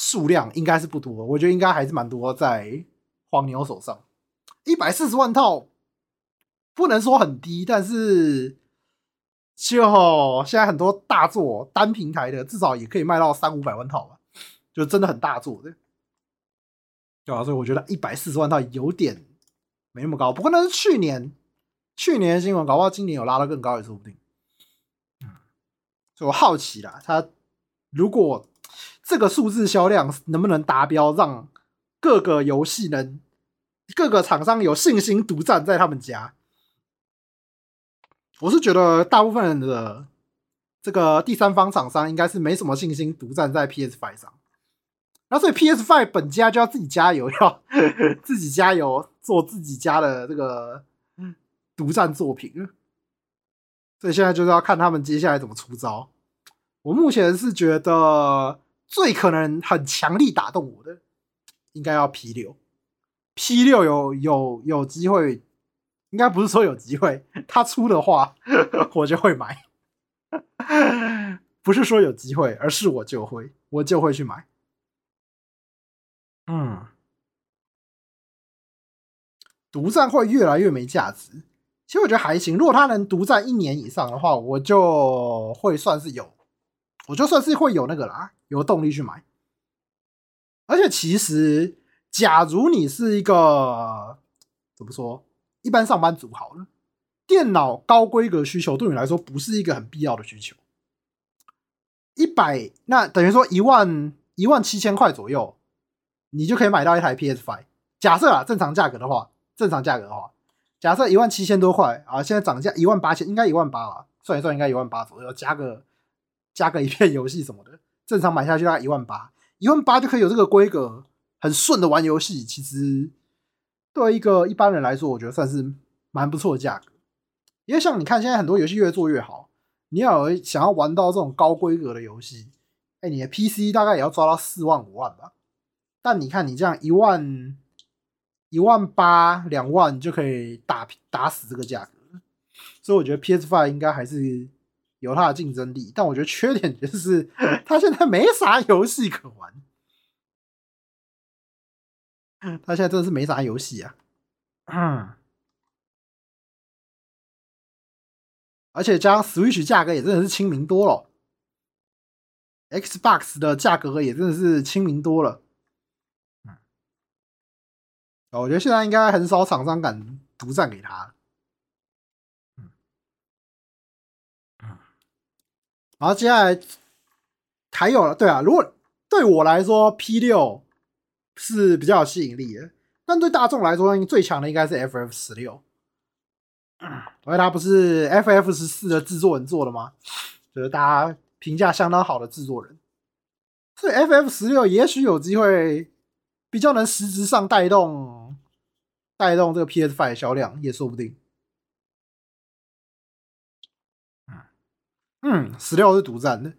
数量应该是不多，我觉得应该还是蛮多在黄牛手上。一百四十万套不能说很低，但是就现在很多大作单平台的至少也可以卖到三五百万套吧，就真的很大作的。对啊，所以我觉得一百四十万套有点没那么高，不过那是去年。去年的新闻，搞不好今年有拉到更高也说不定。嗯，所以我好奇啦，他如果这个数字销量能不能达标，让各个游戏能各个厂商有信心独占在他们家？我是觉得大部分人的这个第三方厂商应该是没什么信心独占在 PS Five 上。那所以 PS Five 本家就要自己加油，要 自己加油做自己家的这个。独占作品，所以现在就是要看他们接下来怎么出招。我目前是觉得最可能很强力打动我的，应该要 P 六，P 六有有有机会，应该不是说有机会，他出的话 我就会买，不是说有机会，而是我就会，我就会去买。嗯，独占会越来越没价值。其实我觉得还行，如果他能独占一年以上的话，我就会算是有，我就算是会有那个啦，有动力去买。而且其实，假如你是一个怎么说，一般上班族好了，电脑高规格需求对你来说不是一个很必要的需求。一百，那等于说一万一万七千块左右，你就可以买到一台 PS Five。假设啊，正常价格的话，正常价格的话，假设一万七千多块啊，现在涨价一万八千，应该一万八吧？算一算，应该一万八左右，加个加个一片游戏什么的，正常买下去大概一万八，一万八就可以有这个规格，很顺的玩游戏。其实对一个一般人来说，我觉得算是蛮不错的价格。因为像你看，现在很多游戏越做越好。你要有想要玩到这种高规格的游戏，哎，你的 PC 大概也要抓到四万五万吧。但你看你这样一万一万八两万就可以打打死这个价格，所以我觉得 PS Five 应该还是有它的竞争力。但我觉得缺点就是 它现在没啥游戏可玩，它现在真的是没啥游戏啊。嗯。而且加上 Switch 价格也真的是亲民多了，Xbox 的价格也真的是亲民多了。嗯，我觉得现在应该很少厂商敢独占给他。嗯，嗯，然后接下来还有了，对啊，如果对我来说 P 六是比较有吸引力的，但对大众来说，最强的应该是 FF 十六。因为它不是 FF 十四的制作人做的吗？就是大家评价相当好的制作人，所以 FF 十六也许有机会比较能实质上带动带动这个 PS5 的销量，也说不定。嗯嗯，十六是独占的，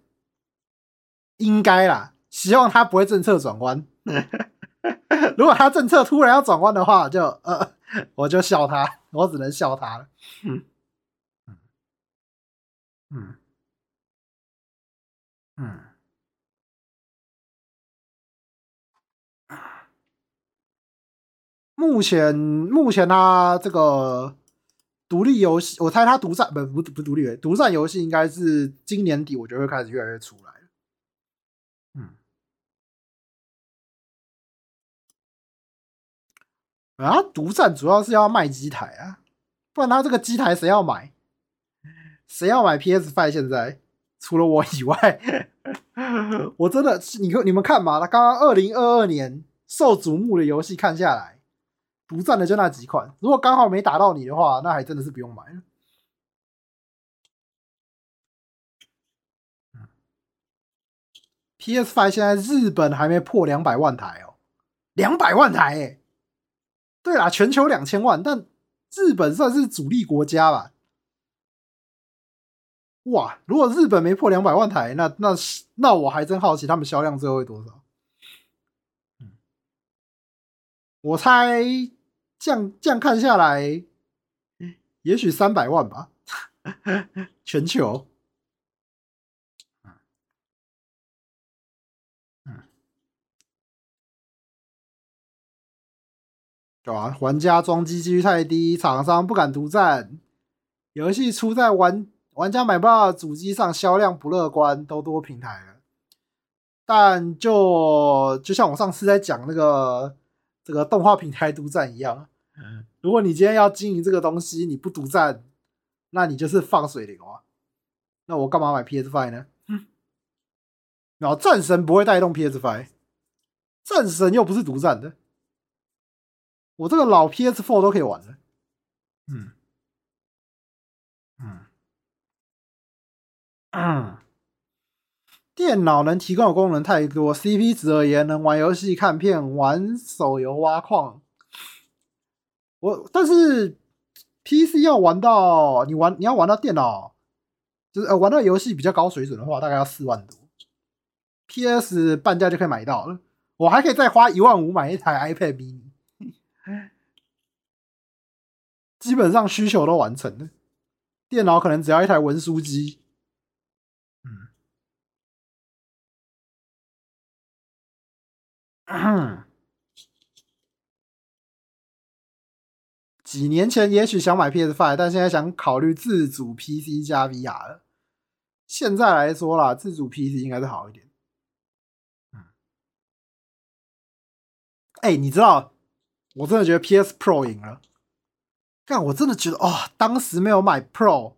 应该啦。希望他不会政策转弯。如果他政策突然要转弯的话，就呃。我就笑他，我只能笑他了。嗯嗯嗯嗯。目前目前他这个独立游戏，我猜他独占不不不独立独占游戏应该是今年底，我觉得会开始越来越出来嗯。啊，独占主要是要卖机台啊，不然他这个机台谁要买？谁要买 PS Five？现在除了我以外，我真的，你你们看嘛，他刚刚二零二二年受瞩目的游戏看下来，独占的就那几款，如果刚好没打到你的话，那还真的是不用买了。PS5 现在日本还没破两百万台哦，两百万台哎。对啦，全球两千万，但日本算是主力国家吧？哇，如果日本没破两百万台，那那那我还真好奇他们销量最后会多少？嗯，我猜这样这样看下来，也许三百万吧，全球。对吧？玩家装机几率太低，厂商不敢独占，游戏出在玩玩家买不到的主机上，销量不乐观，都多平台了。但就就像我上次在讲那个这个动画平台独占一样，如果你今天要经营这个东西，你不独占，那你就是放水流啊。那我干嘛买 PS Five 呢？然后战神不会带动 PS Five，战神又不是独占的。我这个老 PS Four 都可以玩了，嗯，嗯，嗯，电脑能提供的功能太多，CP 值而言，能玩游戏、看片、玩手游、挖矿。我但是 PC 要玩到你玩，你要玩到电脑，就是呃玩到游戏比较高水准的话，大概要四万多。PS 半价就可以买到了，我还可以再花一万五买一台 iPad mini。基本上需求都完成了，电脑可能只要一台文书机。几年前也许想买 PS5，但现在想考虑自主 PC 加 VR 了。现在来说啦，自主 PC 应该是好一点。嗯，哎，你知道，我真的觉得 PS Pro 赢了。但我真的觉得，哦，当时没有买 Pro，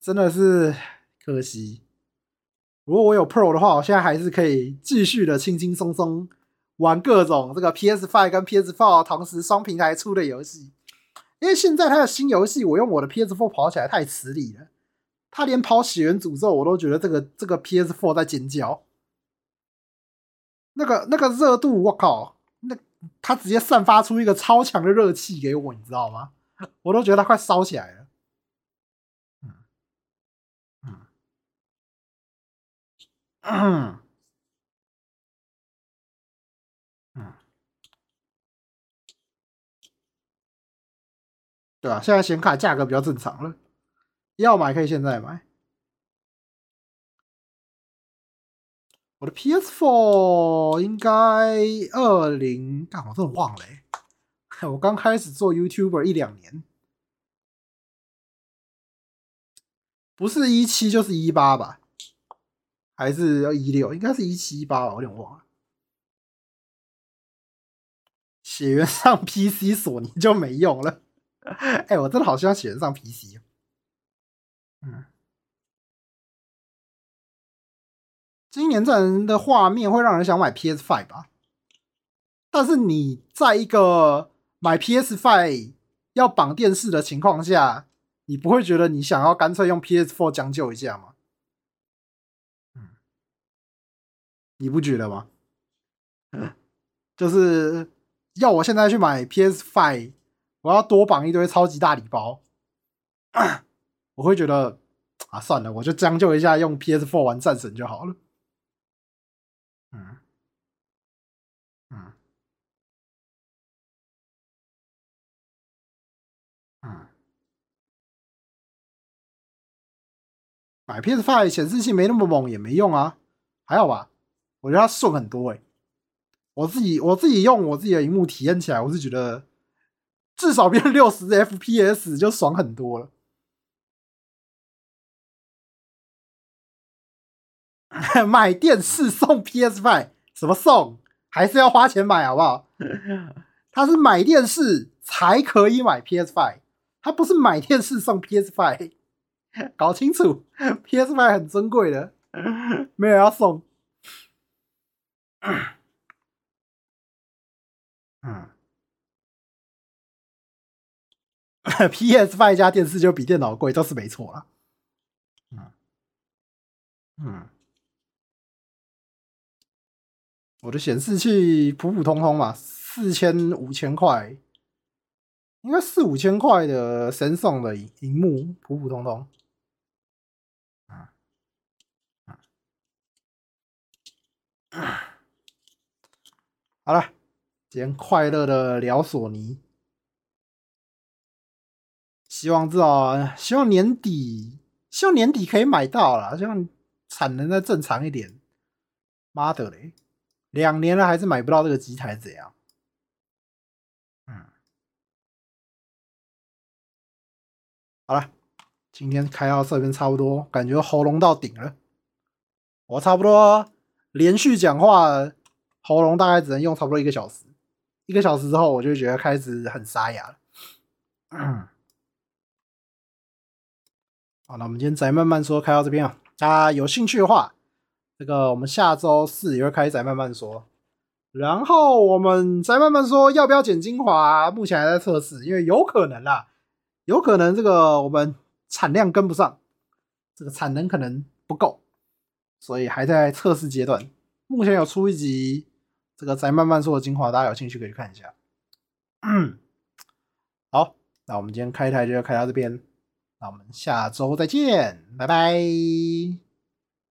真的是可惜。如果我有 Pro 的话，我现在还是可以继续的轻轻松松玩各种这个 PS5 跟 PS4 同时双平台出的游戏。因为现在它的新游戏，我用我的 PS4 跑起来太吃力了。它连跑《血源诅咒》，我都觉得这个这个 PS4 在尖叫。那个那个热度，我靠！那它直接散发出一个超强的热气给我，你知道吗？我都觉得它快烧起来了。嗯，对啊，现在显卡价格比较正常了，要买可以现在买。我的 PS4 应该二零，但我真的忘了、我刚开始做 YouTuber 一两年，不是一七就是一八吧？还是要一六？应该是一七一八吧，有点忘了。血缘上 PC 索尼就没用了。哎、我真的好希望血缘上 PC。嗯。今年这人的画面会让人想买 PS Five 吧？但是你在一个买 PS Five 要绑电视的情况下，你不会觉得你想要干脆用 PS Four 将就一下吗？嗯，你不觉得吗？就是要我现在去买 PS Five 我要多绑一堆超级大礼包，我会觉得啊，算了，我就将就一下，用 PS4 玩战神就好了。嗯嗯嗯，买 PS5 显示器没那么猛也没用啊，还好吧？我觉得它顺很多诶、我自己我自己用我自己的荧幕体验起来，我是觉得至少变六十 FPS 就爽很多了。买电视送 PS5，什么送？还是要花钱买，好不好？他是买电视才可以买 PS5，他不是买电视送 PS5，搞清楚，PS5 很珍贵的，没有要送。嗯 PS5 加电视就比电脑贵，这是没错啦。嗯嗯。我的显示器普普通通嘛，四千五千块，应该四五千块的神送的荧幕，普普通通。好了，今天快乐的聊索尼，希望至少希望年底，希望年底可以买到了，希望产能再正常一点。妈的嘞！两年了还是买不到这个机台，怎样？嗯，好了，今天开到这边差不多，感觉喉咙到顶了。我差不多连续讲话，喉咙大概只能用差不多一个小时。一个小时之后，我就觉得开始很沙哑了。好，那我们今天再慢慢说，开到这边啊，大家有兴趣的话。这个我们下周四也会开再慢慢说，然后我们再慢慢说要不要剪精华，目前还在测试，因为有可能啦，有可能这个我们产量跟不上，这个产能可能不够，所以还在测试阶段。目前有出一集这个再慢慢说的精华，大家有兴趣可以看一下。嗯，好，那我们今天开台就要开到这边，那我们下周再见，拜拜。